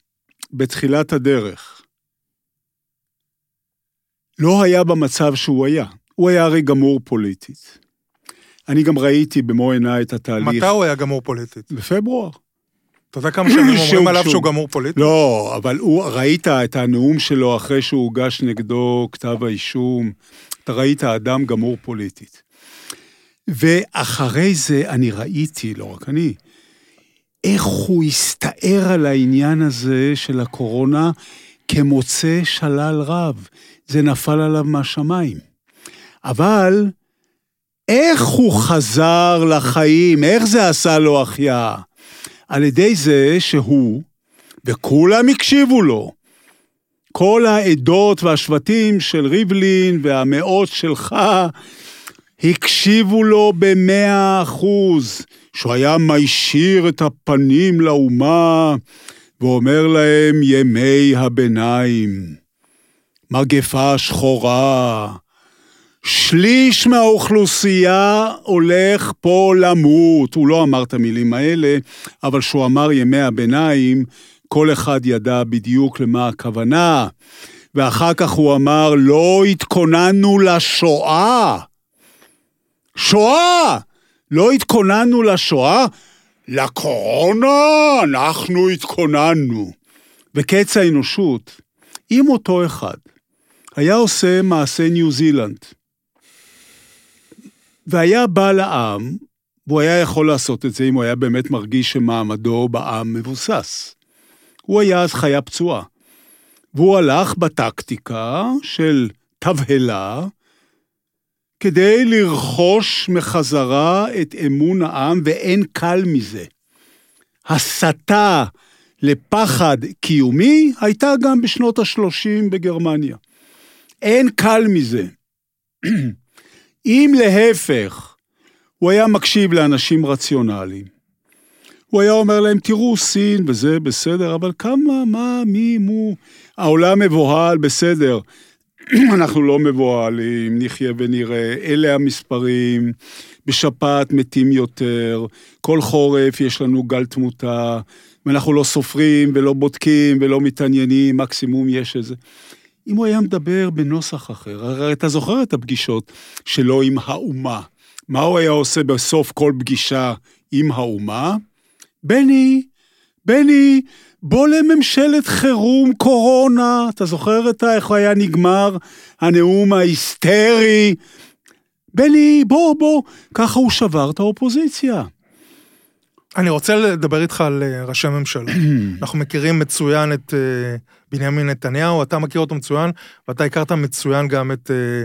C: בתחילת הדרך, לא היה במצב שהוא היה. הוא היה הרי גמור פוליטית. אני גם ראיתי במו עיניי את התהליך.
D: מתי הוא היה גמור פוליטית?
C: בפברואר.
D: אתה יודע כמה שנים אומרים
C: שהוא-
D: עליו
C: שהוא-
D: שהוא גמור פוליטית?
C: לא, אבל הוא, ראית את הנאום שלו אחרי שהוגש נגדו כתב האישום. אתה ראית אדם גמור פוליטית. ואחרי זה אני ראיתי, לא רק אני, איך הוא הסתער על העניין הזה של הקורונה כמוצא שלל רב. זה נפל עליו מהשמיים. אבל איך הוא חזר לחיים? איך זה עשה לו החייאה? על ידי זה שהוא, וכולם הקשיבו לו, כל העדות והשבטים של ריבלין והמאות שלך, הקשיבו לו במאה אחוז, שהוא היה מישיר את הפנים לאומה ואומר להם ימי הביניים, מגפה שחורה, שליש מהאוכלוסייה הולך פה למות. הוא לא אמר את המילים האלה, אבל כשהוא אמר ימי הביניים, כל אחד ידע בדיוק למה הכוונה. ואחר כך הוא אמר, לא התכוננו לשואה. שואה! לא התכוננו לשואה, לקורונה אנחנו התכוננו. וקץ האנושות, אם אותו אחד היה עושה מעשה ניו זילנד, והיה בא לעם, והוא היה יכול לעשות את זה אם הוא היה באמת מרגיש שמעמדו בעם מבוסס. הוא היה אז חיה פצועה. והוא הלך בטקטיקה של תבהלה, כדי לרכוש מחזרה את אמון העם, ואין קל מזה. הסתה לפחד קיומי הייתה גם בשנות ה-30 בגרמניה. אין קל מזה. אם להפך, הוא היה מקשיב לאנשים רציונליים, הוא היה אומר להם, תראו, סין וזה בסדר, אבל כמה, מה, מי, מו, העולם מבוהל, בסדר. אנחנו לא מבוהלים, נחיה ונראה, אלה המספרים, בשפעת מתים יותר, כל חורף יש לנו גל תמותה, ואנחנו לא סופרים ולא בודקים ולא מתעניינים, מקסימום יש איזה... אם הוא היה מדבר בנוסח אחר, הרי אתה זוכר את הפגישות שלו עם האומה. מה הוא היה עושה בסוף כל פגישה עם האומה? בני, בני, בוא לממשלת חירום קורונה. אתה זוכר את איך היה נגמר הנאום ההיסטרי? בני, בוא, בוא. ככה הוא שבר את האופוזיציה.
D: אני רוצה לדבר איתך על אה, ראשי ממשלה. אנחנו מכירים מצוין את אה, בנימין נתניהו, אתה מכיר אותו מצוין, ואתה הכרת מצוין גם את אה,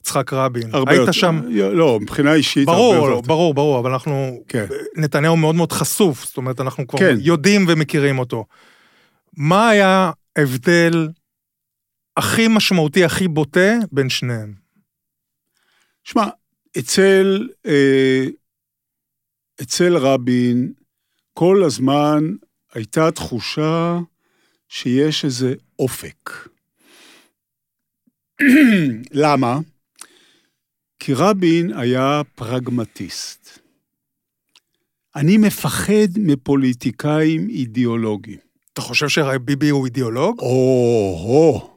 D: יצחק רבין.
C: הרבה
D: היית
C: יותר-
D: שם,
C: לא, מבחינה אישית, הרבה
D: ברור,
C: יותר.
D: ברור, ברור, אבל אנחנו,
C: כן.
D: נתניהו מאוד מאוד חשוף, זאת אומרת, אנחנו כבר
C: כן.
D: יודעים ומכירים אותו. מה היה ההבדל הכי משמעותי, הכי בוטה, בין שניהם?
C: שמע, אצל, אה, אצל רבין כל הזמן הייתה תחושה שיש איזה אופק. למה? כי רבין היה פרגמטיסט. אני מפחד מפוליטיקאים אידיאולוגיים.
D: אתה חושב שביבי הוא אידיאולוג?
C: או-הו.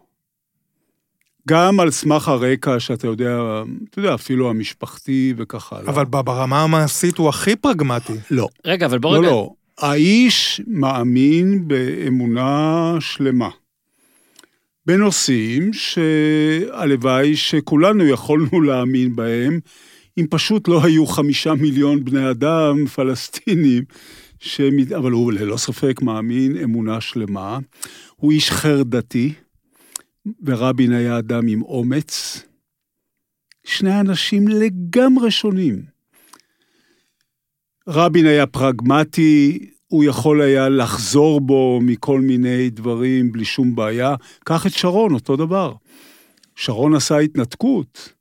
C: גם על סמך הרקע שאתה יודע, אתה יודע, אפילו המשפחתי וכך הלאה.
D: אבל ברמה המעשית הוא הכי פרגמטי.
C: לא,
A: רגע, אבל בוא
C: לא,
A: רגע.
C: לא. האיש מאמין באמונה שלמה. בנושאים שהלוואי שכולנו יכולנו להאמין בהם, אם פשוט לא היו חמישה מיליון בני אדם פלסטינים, שמת... אבל הוא ללא ספק מאמין אמונה שלמה. הוא איש חרדתי, ורבין היה אדם עם אומץ. שני אנשים לגמרי שונים. רבין היה פרגמטי, הוא יכול היה לחזור בו מכל מיני דברים בלי שום בעיה. קח את שרון, אותו דבר. שרון עשה התנתקות.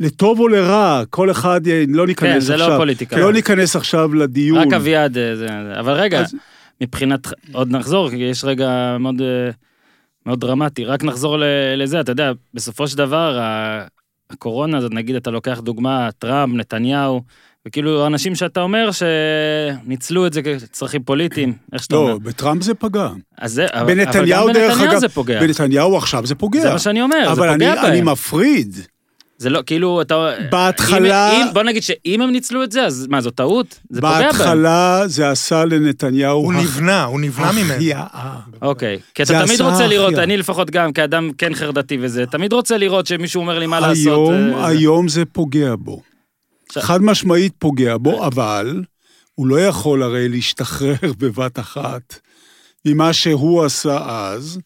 C: לטוב או לרע, כל אחד, י- לא ניכנס
A: כן, זה
C: עכשיו.
A: לא פוליטיקה.
C: לא ניכנס עכשיו לדיון.
A: רק אביעד, אה, זה, אבל רגע,
C: אז-
A: מבחינת, עוד נחזור, כי יש רגע מאוד, אה, מאוד דרמטי, רק נחזור לזה, אתה יודע, בסופו של דבר, הקורונה הזאת, נגיד, אתה לוקח דוגמה, טראמפ, נתניהו, וכאילו, אנשים שאתה אומר שניצלו את זה כצרכים פוליטיים, איך שאתה אומר.
C: לא, בטראמפ זה פגע.
A: אז זה, אבל
C: בנתניהו,
A: אבל גם בנתניהו זה פוגע.
C: בנתניהו עכשיו זה פוגע.
A: זה מה שאני אומר, זה
C: אבל
A: פוגע
C: אני,
A: בהם.
C: אני מפריד.
A: זה לא, כאילו, אתה...
C: בהתחלה-
A: אם, אם, בוא נגיד שאם הם ניצלו את זה, אז מה, זו טעות? זה פוגע בהם.
C: בהתחלה זה עשה לנתניהו...
D: הוא
C: הח-
D: נבנה, הוא נבנה ממנו.
C: החייאה.
A: אוקיי. כי אתה תמיד רוצה לראות,
C: החייאה.
A: אני לפחות גם, כאדם כן חרדתי וזה, תמיד רוצה לראות שמישהו אומר לי מה לעשות.
C: היום,
A: אה, זה.
C: היום זה פוגע בו.
A: עכשיו-
C: חד משמעית פוגע בו, אבל הוא לא יכול הרי להשתחרר בבת אחת ממה שהוא עשה אז,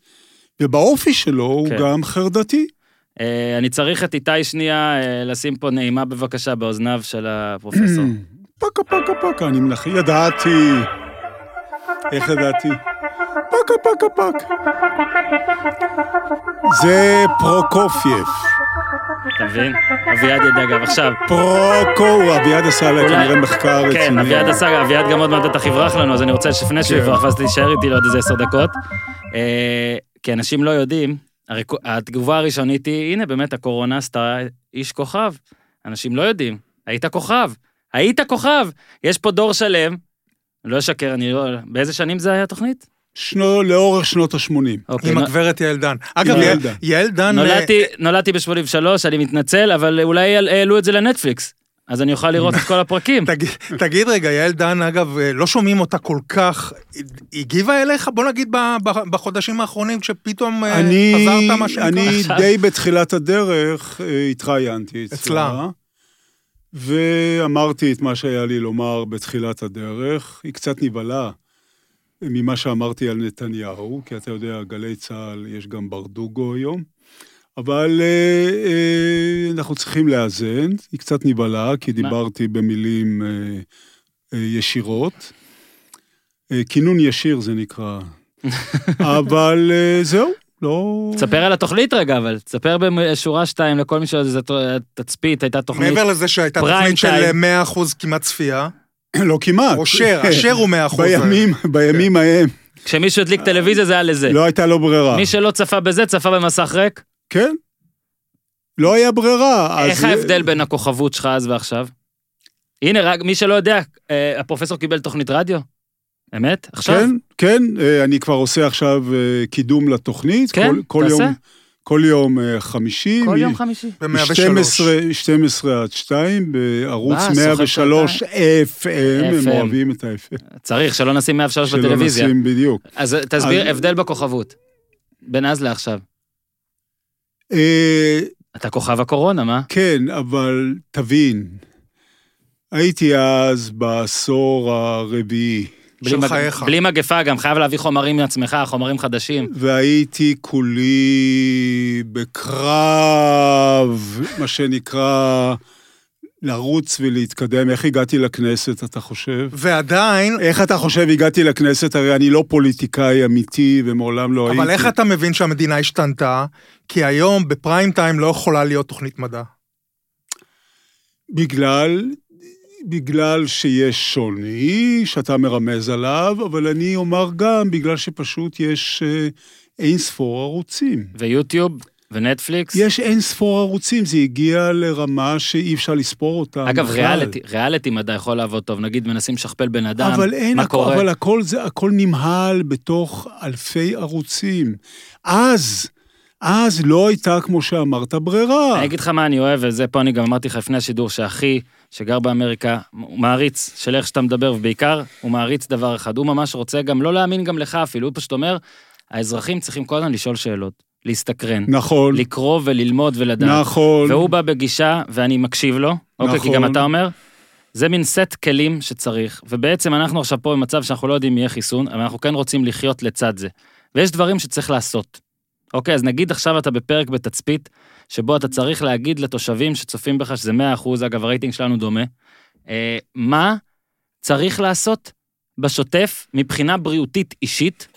C: ובאופי שלו הוא
A: כן.
C: גם חרדתי.
A: אה, אני צריך את איתי שנייה אה, לשים פה נעימה בבקשה באוזניו של הפרופסור.
C: פקה פקה פקה, אני מנח... ידעתי. איך ידעתי? פקה פקה פק. זה פרוקופייב.
A: אתה מבין? אביעד ידע גם. עכשיו,
C: פרוקו, אביעד עשה
A: אולי-
C: כנראה מחקר רציני.
A: כן, אביעד עשה, אביעד גם עוד מעט בטח יברח לנו, אז אני רוצה שלפני שהוא
C: כן.
A: יברח, ואז תישאר איתי לעוד איזה עשר דקות. אה, כי אנשים לא יודעים, הרי התגובה הראשונית היא, הנה באמת הקורונה עשתה איש כוכב. אנשים לא יודעים, היית כוכב, היית כוכב. יש פה דור שלם, לא אשקר, אני לא... באיזה שנים זה היה תוכנית?
C: שנו, לאורך שנות ה-80.
A: אוקיי,
D: עם
A: נו-
D: הגברת יעל דן. אגב,
C: יעל
D: יעל-
C: דן.
D: יעל דן... אה,
A: נולדתי, נולדתי ב-83, אני מתנצל, אבל אולי העלו את זה לנטפליקס, אז אני אוכל לראות את כל הפרקים.
D: תגיד, תגיד רגע, יעל דן, אגב, אה, לא שומעים אותה כל כך, הגיבה אליך, בוא נגיד, בחודשים האחרונים, כשפתאום אה,
C: אני,
D: חזרת, מה שנקרא?
C: אני. די בתחילת הדרך אה, התראיינתי אצלה.
D: אצלה.
C: ואמרתי את מה שהיה לי לומר בתחילת הדרך. היא קצת נבהלה ממה שאמרתי על נתניהו, כי אתה יודע, גלי צה"ל, יש גם ברדוגו היום. אבל אה, אה, אנחנו צריכים לאזן. היא קצת נבהלה, כי דיברתי במילים אה, אה, ישירות. אה, כינון ישיר זה נקרא. אבל אה, זהו, לא...
A: תספר על התוכנית רגע, אבל תספר בשורה שתיים לכל מי שזה תצפית, הייתה תוכנית.
D: מעבר לזה שהייתה תוכנית של
A: טיים.
D: 100% כמעט צפייה,
C: לא כמעט.
D: או שר, השר הוא 100%.
C: בימים, בימים ההם,
A: כשמישהו הדליק טלוויזיה זה היה לזה.
C: לא הייתה לו ברירה.
A: מי שלא צפה בזה, צפה במסך ריק.
C: כן, לא היה ברירה.
A: איך
C: אז-
A: ההבדל בין הכוכבות שלך אז ועכשיו? הנה, רק מי שלא יודע, אה, הפרופסור קיבל תוכנית רדיו. אמת? עכשיו?
C: כן, כן, אה, אני כבר עושה עכשיו אה, קידום לתוכנית.
A: כן?
C: כל, כל
A: תעשה.
C: יום, כל יום חמישי.
A: כל
C: מ-
A: יום חמישי.
D: ב-103.
C: 12, 12 עד 2 בערוץ
A: אה, סוחב
C: 103 FM, הם
A: FM.
C: אוהבים את ה-FM.
A: צריך, שלא נשים 103
C: שלא
A: בטלוויזיה.
C: נשים בדיוק.
A: אז תסביר,
C: אז-
A: הבדל בכוכבות. בין אז לעכשיו.
C: אה,
A: אתה כוכב הקורונה, מה?
C: כן, אבל תבין, הייתי אז בעשור הרביעי,
A: בלי
D: של
A: מג-
D: חייך.
A: בלי מגפה, גם חייב להביא חומרים מעצמך, חומרים חדשים.
C: והייתי כולי בקרב, מה שנקרא, לרוץ ולהתקדם. איך הגעתי לכנסת, אתה חושב?
D: ועדיין,
C: איך אתה חושב הגעתי לכנסת? הרי אני לא פוליטיקאי אמיתי ומעולם לא הייתי.
D: אבל איך אתה מבין שהמדינה השתנתה? כי היום בפריים טיים לא יכולה להיות תוכנית מדע.
C: בגלל, בגלל שיש שוני שאתה מרמז עליו, אבל אני אומר גם בגלל שפשוט יש אה, אין ספור ערוצים.
A: ויוטיוב, ונטפליקס.
C: יש אין ספור ערוצים, זה הגיע לרמה שאי אפשר לספור אותם.
A: אגב,
C: בכלל.
A: ריאליטי, ריאליטי מדע יכול לעבוד טוב. נגיד, מנסים לשכפל בן אדם,
C: אבל אין,
A: מה
C: הכל,
A: קורה?
C: אבל הכל זה, הכל נמהל בתוך אלפי ערוצים. אז, אז לא הייתה, כמו שאמרת, ברירה.
A: אני אגיד לך מה אני אוהב, וזה פה אני גם אמרתי לך לפני השידור, שאחי, שגר באמריקה, הוא מעריץ של איך שאתה מדבר, ובעיקר, הוא מעריץ דבר אחד. הוא ממש רוצה גם לא להאמין גם לך אפילו, הוא פשוט אומר, האזרחים צריכים כל הזמן לשאול שאלות, להסתקרן,
C: נכון,
A: לקרוא וללמוד ולדעת.
C: נכון.
A: והוא בא בגישה, ואני מקשיב לו, אוקיי, כי גם
C: נכון.
A: אתה אומר, זה מין סט כלים שצריך, ובעצם אנחנו עכשיו פה במצב שאנחנו לא יודעים אם יהיה חיסון, אבל אנחנו כן רוצים לחיות לצד זה. ויש דברים שצריך לעשות. אוקיי, אז נגיד עכשיו אתה בפרק בתצפית, שבו אתה צריך להגיד לתושבים שצופים בך, שזה 100%, אגב, הרייטינג שלנו דומה, אה, מה צריך לעשות בשוטף מבחינה בריאותית אישית,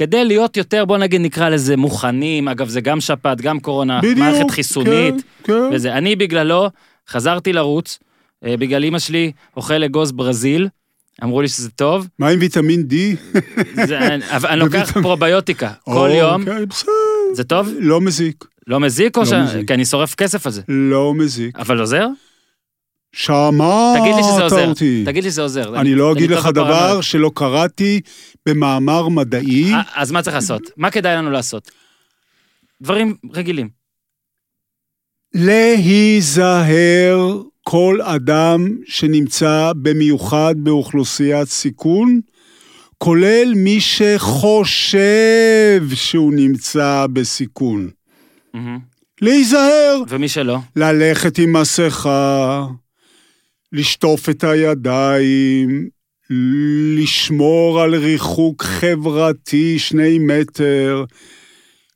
A: כדי להיות יותר, בוא נגיד, נקרא לזה מוכנים, אגב, זה גם שפעת, גם קורונה,
C: בדיוק,
A: מערכת חיסונית,
C: כן, כן.
A: וזה. אני בגללו חזרתי לרוץ, אה, בגלל אימא שלי אוכל אגוז ברזיל, אמרו לי שזה טוב,
C: מה עם ויטמין D?
A: זה, אני, אני לוקח פרוביוטיקה כל יום,
C: אוקיי, בסדר,
A: זה טוב?
C: לא מזיק,
A: לא מזיק או
C: לא
A: ש...
C: מזיק.
A: כי אני שורף כסף על זה.
C: לא מזיק.
A: אבל עוזר?
C: שמעת
A: תגיד לי שזה עוזר.
C: אותי.
A: תגיד לי שזה עוזר.
C: אני לא אגיד לך. דבר שלא קראתי במאמר מדעי.
A: אה, אז מה צריך לעשות? מה כדאי לנו לעשות? דברים רגילים.
C: להיזהר כל אדם שנמצא במיוחד באוכלוסיית סיכון, כולל מי שחושב שהוא נמצא בסיכון.
A: מהמם.
C: להיזהר,
A: ומי שלא?
C: ללכת עם מסכה, לשטוף את הידיים, לשמור על ריחוק חברתי שני מטר,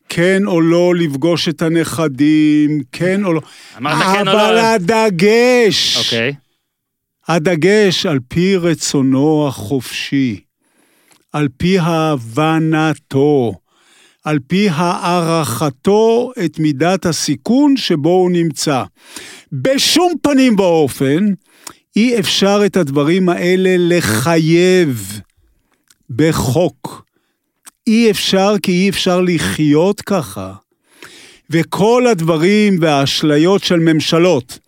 C: כן או לא לפגוש את הנכדים, כן או לא.
A: אמרת כן או
C: אבל
A: לא?
C: הדגש,
A: אוקיי.
C: הדגש על פי רצונו החופשי, על פי הבנתו, על פי הערכתו את מידת הסיכון שבו הוא נמצא. בשום פנים ואופן אי אפשר את הדברים האלה לחייב בחוק. אי אפשר כי אי אפשר לחיות ככה. וכל הדברים והאשליות של ממשלות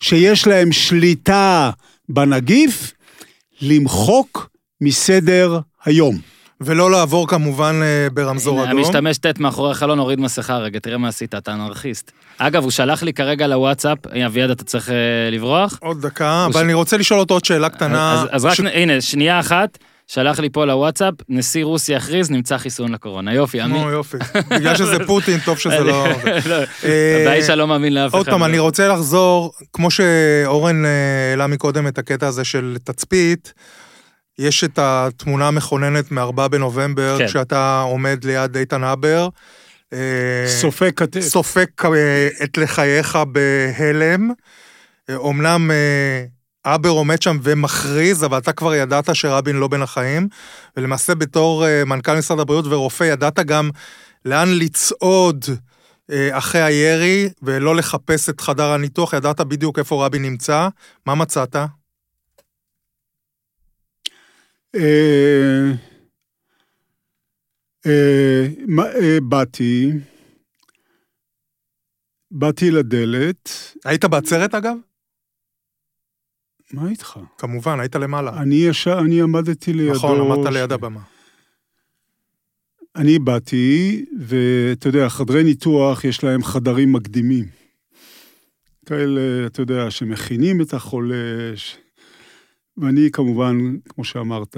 C: שיש להם שליטה בנגיף, למחוק מסדר היום.
D: ולא לעבור כמובן אה, ברמזור
A: הנה,
D: אדום.
A: המשתמש ט' מאחורי החלון, הוריד מסכה רגע, תראה מה עשית, אתה אנרכיסט. אגב, הוא שלח לי כרגע לוואטסאפ, הנה, אביעד, אתה צריך אה, לברוח?
D: עוד דקה, אבל
A: ש-
D: אני רוצה לשאול אותו עוד שאלה קטנה.
A: אז, אז רק,
D: ש-
A: הנה, שנייה אחת, שלח לי פה לוואטסאפ, נשיא רוסיה הכריז, נמצא חיסון לקורונה. יופי, עמי.
D: נו, יופי. בגלל שזה פוטין, טוב שזה לא...
A: לא,
D: אה,
A: הבעיה לא מאמין לאף אחד.
D: עוד פעם, אני רוצה לחזור, כמו שאורן אה, העלה מקודם את הקטע הזה של תצפית, יש את התמונה המכוננת מ-4 בנובמבר,
A: כן.
D: כשאתה עומד ליד איתן הבר. אה,
C: סופק כתף.
D: סופק אה, את לחייך בהלם. אומנם אה, אבר עומד שם ומכריז, אבל אתה כבר ידעת שרבין לא בין החיים, ולמעשה בתור מנכ"ל משרד הבריאות ורופא, ידעת גם לאן לצעוד אחרי הירי, ולא לחפש את חדר הניתוח, ידעת בדיוק איפה רבין נמצא. מה מצאת?
C: אה, אה, אה, באתי, באתי לדלת,
D: היית בעצרת אגב?
C: מה איתך?
D: כמובן, היית למעלה.
C: אני ישר, אני עמדתי לידו.
D: נכון, עמדת ליד הבמה.
C: אני באתי, ואתה יודע, חדרי ניתוח, יש להם חדרים מקדימים. כאלה, אתה יודע, שמכינים את החולה, ש... ואני כמובן, כמו שאמרת,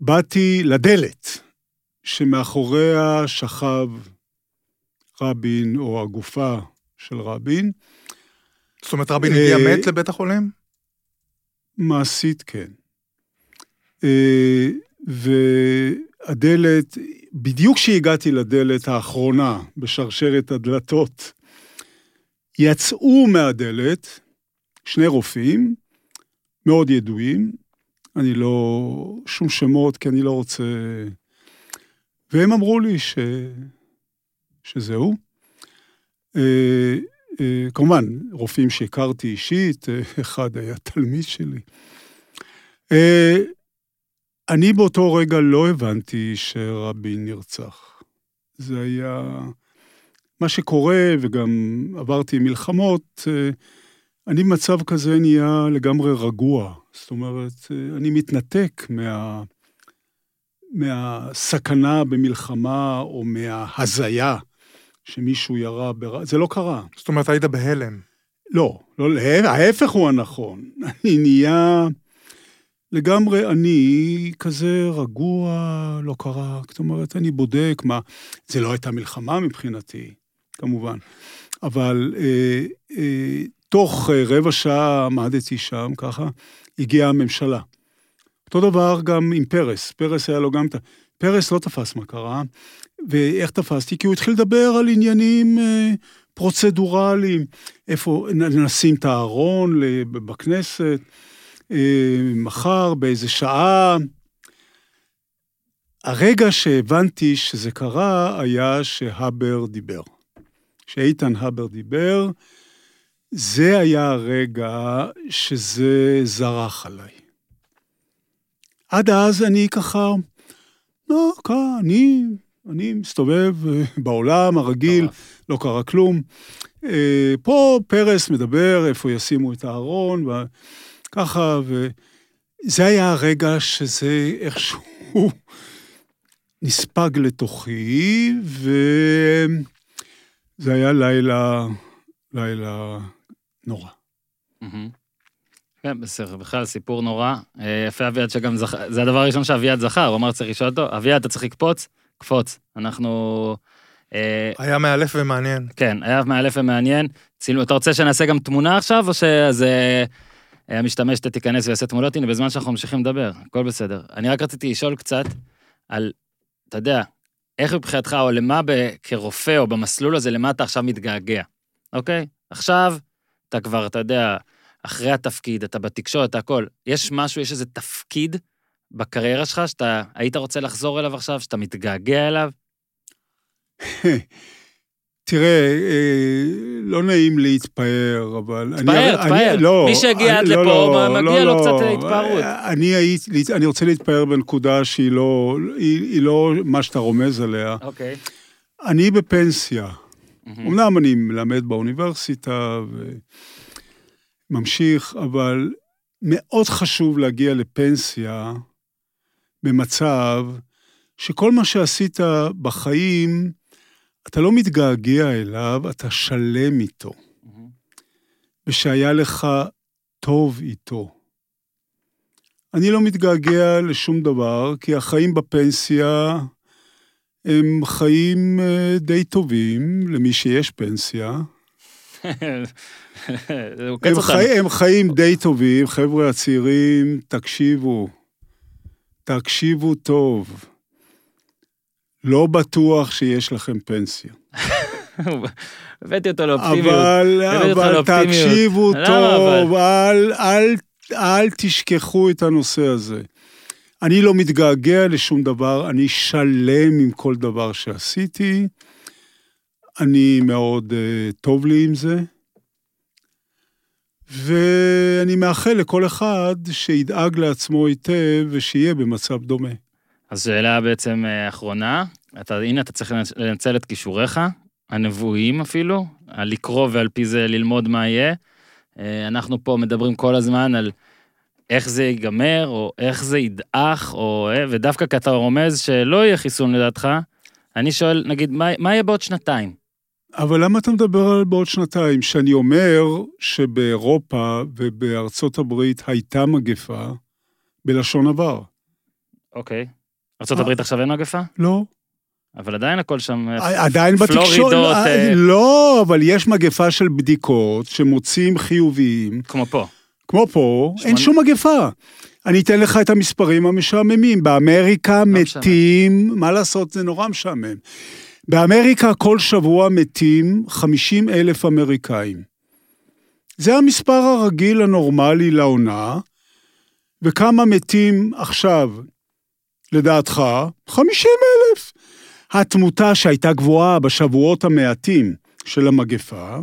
C: באתי לדלת, שמאחוריה שכב רבין, או הגופה של רבין.
D: זאת אומרת, רבין הגיע
C: אה,
D: מת לבית החולים?
C: מעשית, כן. אה, והדלת, בדיוק כשהגעתי לדלת האחרונה בשרשרת הדלתות, יצאו מהדלת שני רופאים מאוד ידועים, אני לא, שום שמות, כי אני לא רוצה... והם אמרו לי ש... שזהו. אה, אה, כמובן, רופאים שהכרתי אישית, אה, אחד היה תלמיד שלי. אני באותו רגע לא הבנתי שרבין נרצח. זה היה... מה שקורה, וגם עברתי מלחמות, אני במצב כזה נהיה לגמרי רגוע. זאת אומרת, אה, אני מתנתק מה... מהסכנה במלחמה או מההזיה שמישהו ירה בר... זה לא קרה.
D: זאת אומרת, היית בהלם.
C: לא, לא, ההפך הוא הנכון. אני נהיה לגמרי אני כזה רגוע, לא קרה. זאת אומרת, אני בודק מה... זה לא הייתה מלחמה מבחינתי, כמובן. אבל אה, אה, תוך אה, רבע שעה עמדתי שם, ככה, הגיעה הממשלה. אותו דבר גם עם פרס. פרס היה לו גם את ה... פרס לא תפס מה קרה. ואיך תפסתי? כי הוא התחיל לדבר על עניינים אה, פרוצדורליים. איפה נשים את הארון בכנסת, אה, מחר, באיזה שעה. הרגע שהבנתי שזה קרה היה שהבר דיבר. כשאיתן הבר דיבר, זה היה הרגע שזה זרח עליי. עד אז אני ככה, לא, ככה, אני, אני מסתובב אה, בעולם הרגיל, לא קרה כלום. אה, פה פרס מדבר איפה ישימו את הארון, וככה, וזה היה הרגע שזה איכשהו נספג לתוכי, וזה היה לילה, לילה נורא.
A: כן, בסדר, בכלל סיפור נורא. אה, יפה אביעד שגם זכר, זה הדבר הראשון שאביעד זכר, הוא אמר צריך לשאול אותו, אביעד אתה צריך לקפוץ? קפוץ. אנחנו... אה,
D: היה מאלף ומעניין.
A: כן, היה מאלף ומעניין. צילום, אתה רוצה שנעשה גם תמונה עכשיו, או שזה... אה, המשתמש תיכנס ויעשה תמונות? הנה, בזמן שאנחנו ממשיכים לדבר, הכל בסדר. אני רק רציתי לשאול קצת על, אתה יודע, איך מבחינתך, או למה ב, כרופא, או במסלול הזה, למה אתה עכשיו מתגעגע, אוקיי? עכשיו, אתה כבר, אתה יודע, אחרי התפקיד, אתה בתקשורת, אתה הכל. יש משהו, יש איזה תפקיד בקריירה שלך, שאתה היית רוצה לחזור אליו עכשיו, שאתה מתגעגע אליו?
C: תראה, אה, לא נעים להתפאר, אבל... אני-
A: תתפאר,
C: אני-
A: תתפאר.
C: לא,
A: מי שהגיע עד
C: אני- לא,
A: לפה,
C: לא,
A: מגיע
C: לא,
A: לו
C: לא.
A: קצת התפארות.
C: אני הייתי, אני רוצה להתפאר בנקודה שהיא לא, היא היא לא מה שאתה רומז עליה.
A: אוקיי.
C: אני בפנסיה.
A: מהמם.
C: אמנם אני מלמד באוניברסיטה וממשיך, אבל מאוד חשוב להגיע לפנסיה במצב שכל מה שעשית בחיים, אתה לא מתגעגע אליו, אתה שלם איתו,
A: מהמם.
C: ושהיה לך טוב איתו. אני לא מתגעגע לשום דבר, כי החיים בפנסיה הם חיים אה, די טובים למי שיש פנסיה. הם,
A: עוקץ אותנו.
C: חי, הם חיים די טובים, חבר'ה הצעירים, תקשיבו, תקשיבו טוב. לא בטוח שיש לכם פנסיה.
A: הבאתי אותו לאופטימיות.
C: אבל, אבל. תקשיבו טוב, אל, אל, אל תשכחו את הנושא הזה. אני לא מתגעגע לשום דבר, אני שלם עם כל דבר שעשיתי. אני מאוד uh, טוב לי עם זה. ואני מאחל לכל אחד שידאג לעצמו היטב ושיהיה במצב דומה.
A: אז שאלה בעצם אה, אחרונה, אתה, הנה אתה צריך לנצ- לנצל את כישוריך, הנבואים אפילו, על לקרוא ועל פי זה ללמוד מה יהיה. אה, אנחנו פה מדברים כל הזמן על איך זה ייגמר, או איך זה ידעך, או... אה, ודווקא כי אתה רומז שלא יהיה חיסון לדעתך, אני שואל, נגיד, מה, מה יהיה בעוד שנתיים?
C: אבל למה אתה מדבר על בעוד שנתיים? שאני אומר שבאירופה ובארצות הברית הייתה מגפה בלשון עבר.
A: אוקיי. ארה"ב
C: אה.
A: עכשיו אין מגפה?
C: לא.
A: אבל עדיין הכל שם... אה,
C: עדיין בתקשורת,
A: פלורידות,
C: לא, אבל יש מגפה של בדיקות שמוצאים חיוביים,
A: כמו פה.
C: כמו פה,
A: שמונה-
C: אין שום מגפה. אני אתן לך את המספרים המשעממים. באמריקה
A: משעמם.
C: מתים, מה לעשות, זה נורא משעמם. באמריקה כל שבוע מתים 50 אלף אמריקאים. זה המספר הרגיל הנורמלי לעונה, וכמה מתים עכשיו, לדעתך? 50 אלף. התמותה שהייתה גבוהה בשבועות המעטים של המגפה,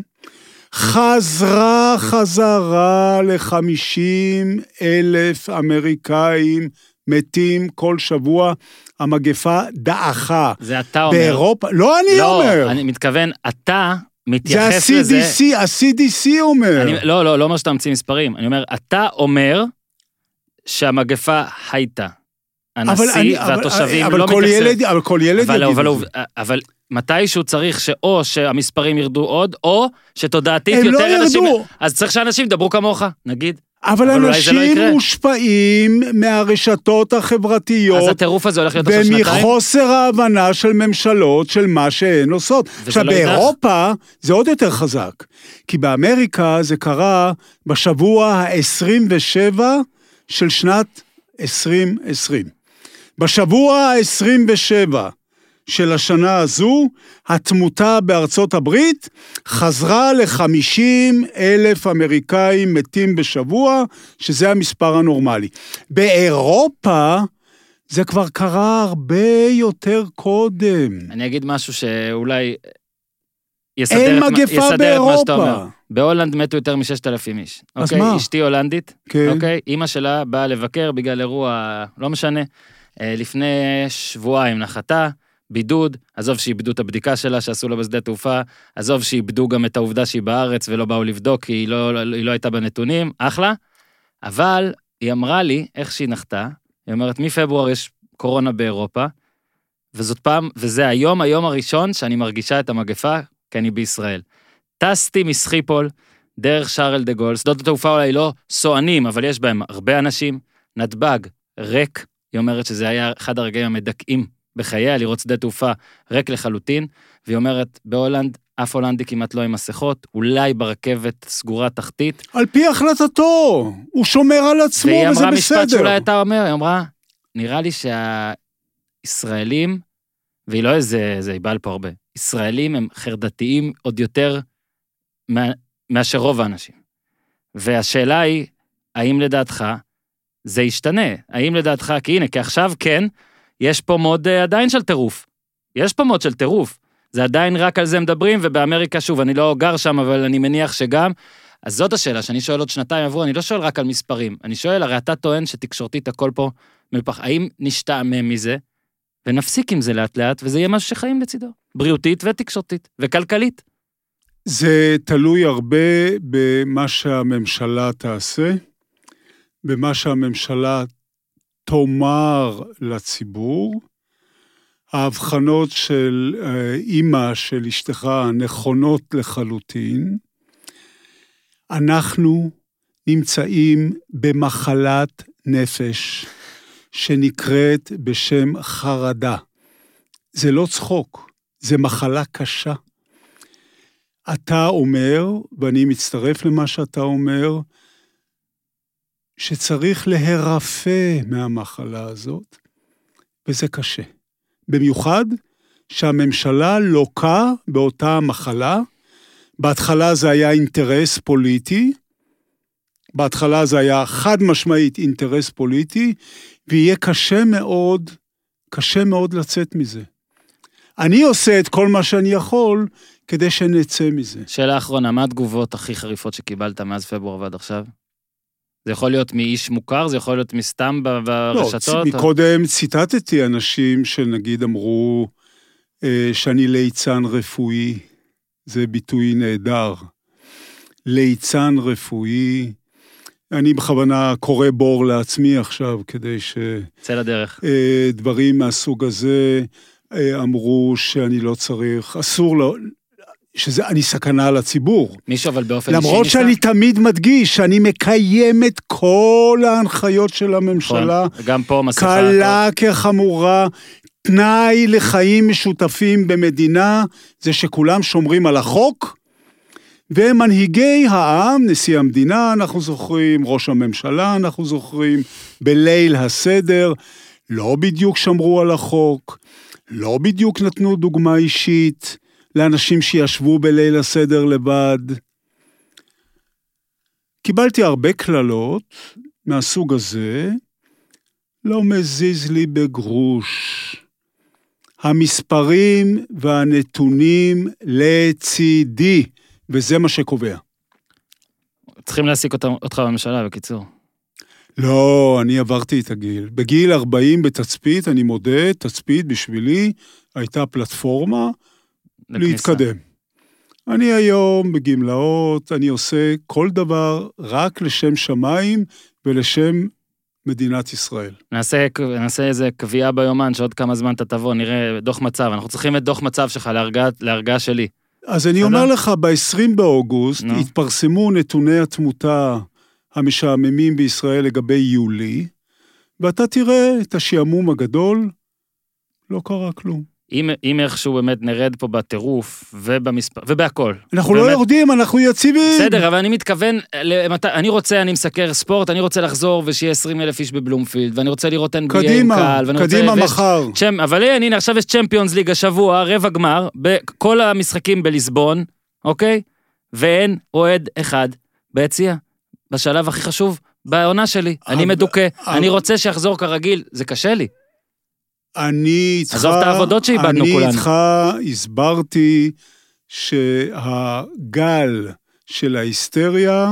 C: חזרה חזרה ל-50 אלף אמריקאים מתים כל שבוע. המגפה דעכה.
A: זה אתה אומר.
C: באירופה, לא אני
A: לא,
C: אומר,
A: אני מתכוון, אתה
C: זה
A: מתייחס לזה...
C: ה-CDC, ה-CDC אומר.
A: אני, לא, לא, לא אומר שאתה ממציא מספרים. אני אומר, אתה אומר שהמגפה הייתה. הנשיא
C: אבל-
A: והתושבים
C: אבל
A: לא מתייחסים.
C: ילד, אבל כל ילד
A: אבל,
C: יגיד
A: אבל,
C: את זה.
A: אבל, מתישהו צריך שאו שהמספרים ירדו עוד, או שתודעתית
C: הם
A: יותר
C: לא
A: אנשים...
C: ירדו.
A: אז צריך שאנשים ידברו כמוך, נגיד.
C: אבל
A: אבל לא
C: אנשים
A: יקרה.
C: מושפעים מהרשתות
A: אז
C: החברתיות
A: הטירוף הזה הולך להיות עכשיו שנתיים?
C: ומחוסר ההבנה של ממשלות של מה שהן עושות. עכשיו,
A: לא?
C: באירופה זה עוד יותר חזק, כי באמריקה זה קרה בשבוע ה-27 של שנת 2020. בשבוע ה-27 של השנה הזו, התמותה בארצות הברית חזרה ל-50 אלף אמריקאים מתים בשבוע, שזה המספר הנורמלי. באירופה זה כבר קרה הרבה יותר קודם.
A: אני אגיד משהו שאולי יסדר,
C: אין
A: את,
C: מגפה
A: יסדר את מה שאתה אומר.
C: באירופה.
A: בהולנד מתו יותר מששת אלפים איש.
C: אז
A: אוקיי?
C: מה?
A: אשתי הולנדית,
C: כן.
A: אוקיי? אימא שלה באה לבקר בגלל אירוע, לא משנה. אה, לפני שבועיים נחתה, בידוד, עזוב שאיבדו את הבדיקה שלה שעשו לה בשדה תעופה, עזוב שאיבדו גם את העובדה שהיא בארץ ולא באו לבדוק כי היא לא, היא לא הייתה בנתונים, אחלה. אבל היא אמרה לי, איך שהיא נחתה, היא אומרת, מפברואר יש קורונה באירופה, וזאת פעם, וזה היום, היום הראשון שאני מרגישה את המגפה, כי אני בישראל. טסתי מסחיפול, דרך שארל דה גול, שדות התעופה אולי לא סוענים, אבל יש בהם הרבה אנשים, נתב"ג, ריק, היא אומרת שזה היה אחד הרגעים המדכאים בחייה, לראות שדה תעופה ריק לחלוטין, והיא אומרת, בהולנד, אף הולנדי כמעט לא עם מסכות, אולי ברכבת סגורה תחתית,
C: על פי החלטתו, הוא שומר על עצמו
A: והיא
C: וזה
A: אמרה משפט
C: בסדר.
A: שאולי אתה אומר, היא אמרה, נראה לי שהישראלים, והיא לא איזה, זה, היא באה לפה הרבה, ישראלים הם חרדתיים עוד יותר מה, מאשר רוב האנשים. והשאלה היא, האם לדעתך זה ישתנה? האם לדעתך, כי הנה, כי עכשיו כן, יש פה מוד אה, עדיין של טירוף. יש פה מוד של טירוף. זה עדיין רק על זה מדברים, ובאמריקה, שוב, אני לא גר שם, אבל אני מניח שגם. אז זאת השאלה, שאני שואל עוד שנתיים עברו, אני לא שואל רק על מספרים. אני שואל, הרי אתה טוען שתקשורתית הכל פה מלפח. האם נשתעמם מזה, ונפסיק עם זה לאט לאט, וזה יהיה משהו שחיים לצידו. בריאותית ותקשורתית, וכלכלית.
C: זה תלוי הרבה במה שהממשלה תעשה, במה שהממשלה תאמר לציבור. ההבחנות של אה, אימא של אשתך נכונות לחלוטין. אנחנו נמצאים במחלת נפש שנקראת בשם חרדה. זה לא צחוק, זה מחלה קשה. אתה אומר, ואני מצטרף למה שאתה אומר, שצריך להירפא מהמחלה הזאת, וזה קשה. במיוחד שהממשלה לוקה באותה מחלה, בהתחלה זה היה אינטרס פוליטי, בהתחלה זה היה חד משמעית אינטרס פוליטי, ויהיה קשה מאוד, קשה מאוד לצאת מזה. אני עושה את כל מה שאני יכול כדי שנצא מזה.
A: שאלה אחרונה, מה התגובות הכי חריפות שקיבלת מאז פברואר ועד עכשיו? זה יכול להיות מאיש מוכר, זה יכול להיות מסתם
C: לא,
A: ברשתות? או-
C: מקודם ציטטתי אנשים שנגיד אמרו אה, שאני ליצן רפואי. זה ביטוי נהדר. ליצן רפואי. אני בכוונה קורא בור לעצמי עכשיו, כדי
A: צא לדרך.
C: שדברים מהסוג הזה אה, אמרו שאני לא צריך, אסור לו, שזה, אני סכנה לציבור.
A: מישהו אבל באופן אישי
C: למרות
A: ניסה?
C: שאני תמיד מדגיש שאני מקיים את כל ההנחיות של הממשלה,
A: נכון. גם פה מסכה.
C: קלה כחמורה. תנאי לחיים משותפים במדינה זה שכולם שומרים על החוק, ומנהיגי העם, נשיא המדינה, אנחנו זוכרים, ראש הממשלה, אנחנו זוכרים, בליל הסדר, לא בדיוק שמרו על החוק, לא בדיוק נתנו דוגמה אישית לאנשים שישבו בליל הסדר לבד. קיבלתי הרבה קללות מהסוג הזה, לא מזיז לי בגרוש. המספרים והנתונים לצידי, וזה מה שקובע.
A: צריכים להעסיק אותך בממשלה, בקיצור.
C: לא, אני עברתי את הגיל. בגיל 40 בתצפית, אני מודה, תצפית בשבילי הייתה פלטפורמה. להתקדם. אני היום בגמלאות, אני עושה כל דבר רק לשם שמיים ולשם מדינת ישראל.
A: נעשה, נעשה איזה קביעה ביומן שעוד כמה זמן אתה תבוא, נראה דוח מצב. אנחנו צריכים את דוח מצב שלך להרגעה שלי.
C: אז אני? אומר לך, ב-20 באוגוסט
A: נו.
C: התפרסמו נתוני התמותה המשעממים בישראל לגבי יולי, ואתה תראה את השעמום הגדול, לא קרה כלום.
A: אם, אם איכשהו באמת נרד פה בטירוף ובמספר, ובהכל.
C: אנחנו
A: באמת.
C: לא יורדים, אנחנו יציבים.
A: בסדר, אבל אני מתכוון, למת... אני רוצה, אני מסקר ספורט, אני רוצה לחזור ושיהיה 20 אלף איש בבלומפילד, ואני רוצה לראות NBA עם
C: קדימה,
A: קהל, ואני
C: קדימה
A: רוצה... ויש-
C: מחר.
A: צ'מ... אבל הנה, הנה, עכשיו יש צ'מפיונס ליג השבוע, רבע גמר, בכל המשחקים בליסבון, אוקיי? ואין אוהד אחד ביציע, בשלב הכי חשוב, בעונה שלי. אני מדוכא, אני רוצה שיחזור כרגיל, זה קשה לי.
C: אני איתך...
A: עזוב את העבודות שאיבדנו כולנו.
C: אני איתך הסברתי שהגל של ההיסטריה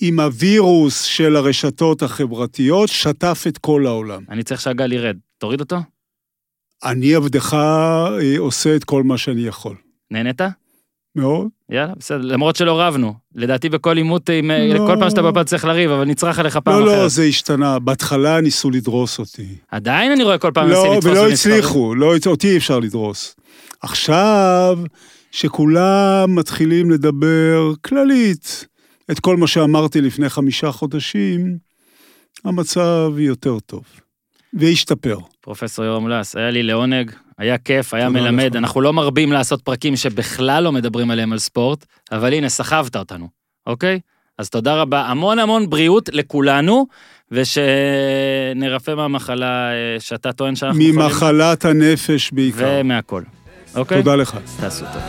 C: עם הווירוס של הרשתות החברתיות שטף את כל העולם.
A: אני צריך שהגל ירד. תוריד אותו?
C: אני עבדך אה, עושה את כל מה שאני יכול.
A: נהנית?
C: מאוד.
A: יאללה, בסדר, למרות שלא רבנו. לדעתי בכל עימות, עם-
C: לא.
A: כל פעם שאתה בפד צריך לריב, אבל נצרח עליך פעם
C: לא,
A: אחרת.
C: לא, זה השתנה. בהתחלה ניסו לדרוס אותי.
A: עדיין אני רואה כל פעם מנסים
C: לא,
A: לתפוס
C: ולא. הצליחו, לא, אותי אי אפשר לדרוס. עכשיו, שכולם מתחילים לדבר כללית את כל מה שאמרתי לפני חמישה חודשים, המצב יותר טוב. והשתפר.
A: פרופסור יורם לס, היה לי לעונג, היה כיף, היה מלמד.
C: לך.
A: אנחנו לא מרבים לעשות פרקים שבכלל לא מדברים עליהם על ספורט, אבל הנה, סחבת אותנו, אוקיי? אז תודה רבה, המון המון בריאות לכולנו, ושנרפא מהמחלה אה, שאתה טוען שאנחנו חולים,
C: ממחלת הנפש בעיקר.
A: ומהכל, אוקיי?
C: תודה לך.
A: תעשו טוב.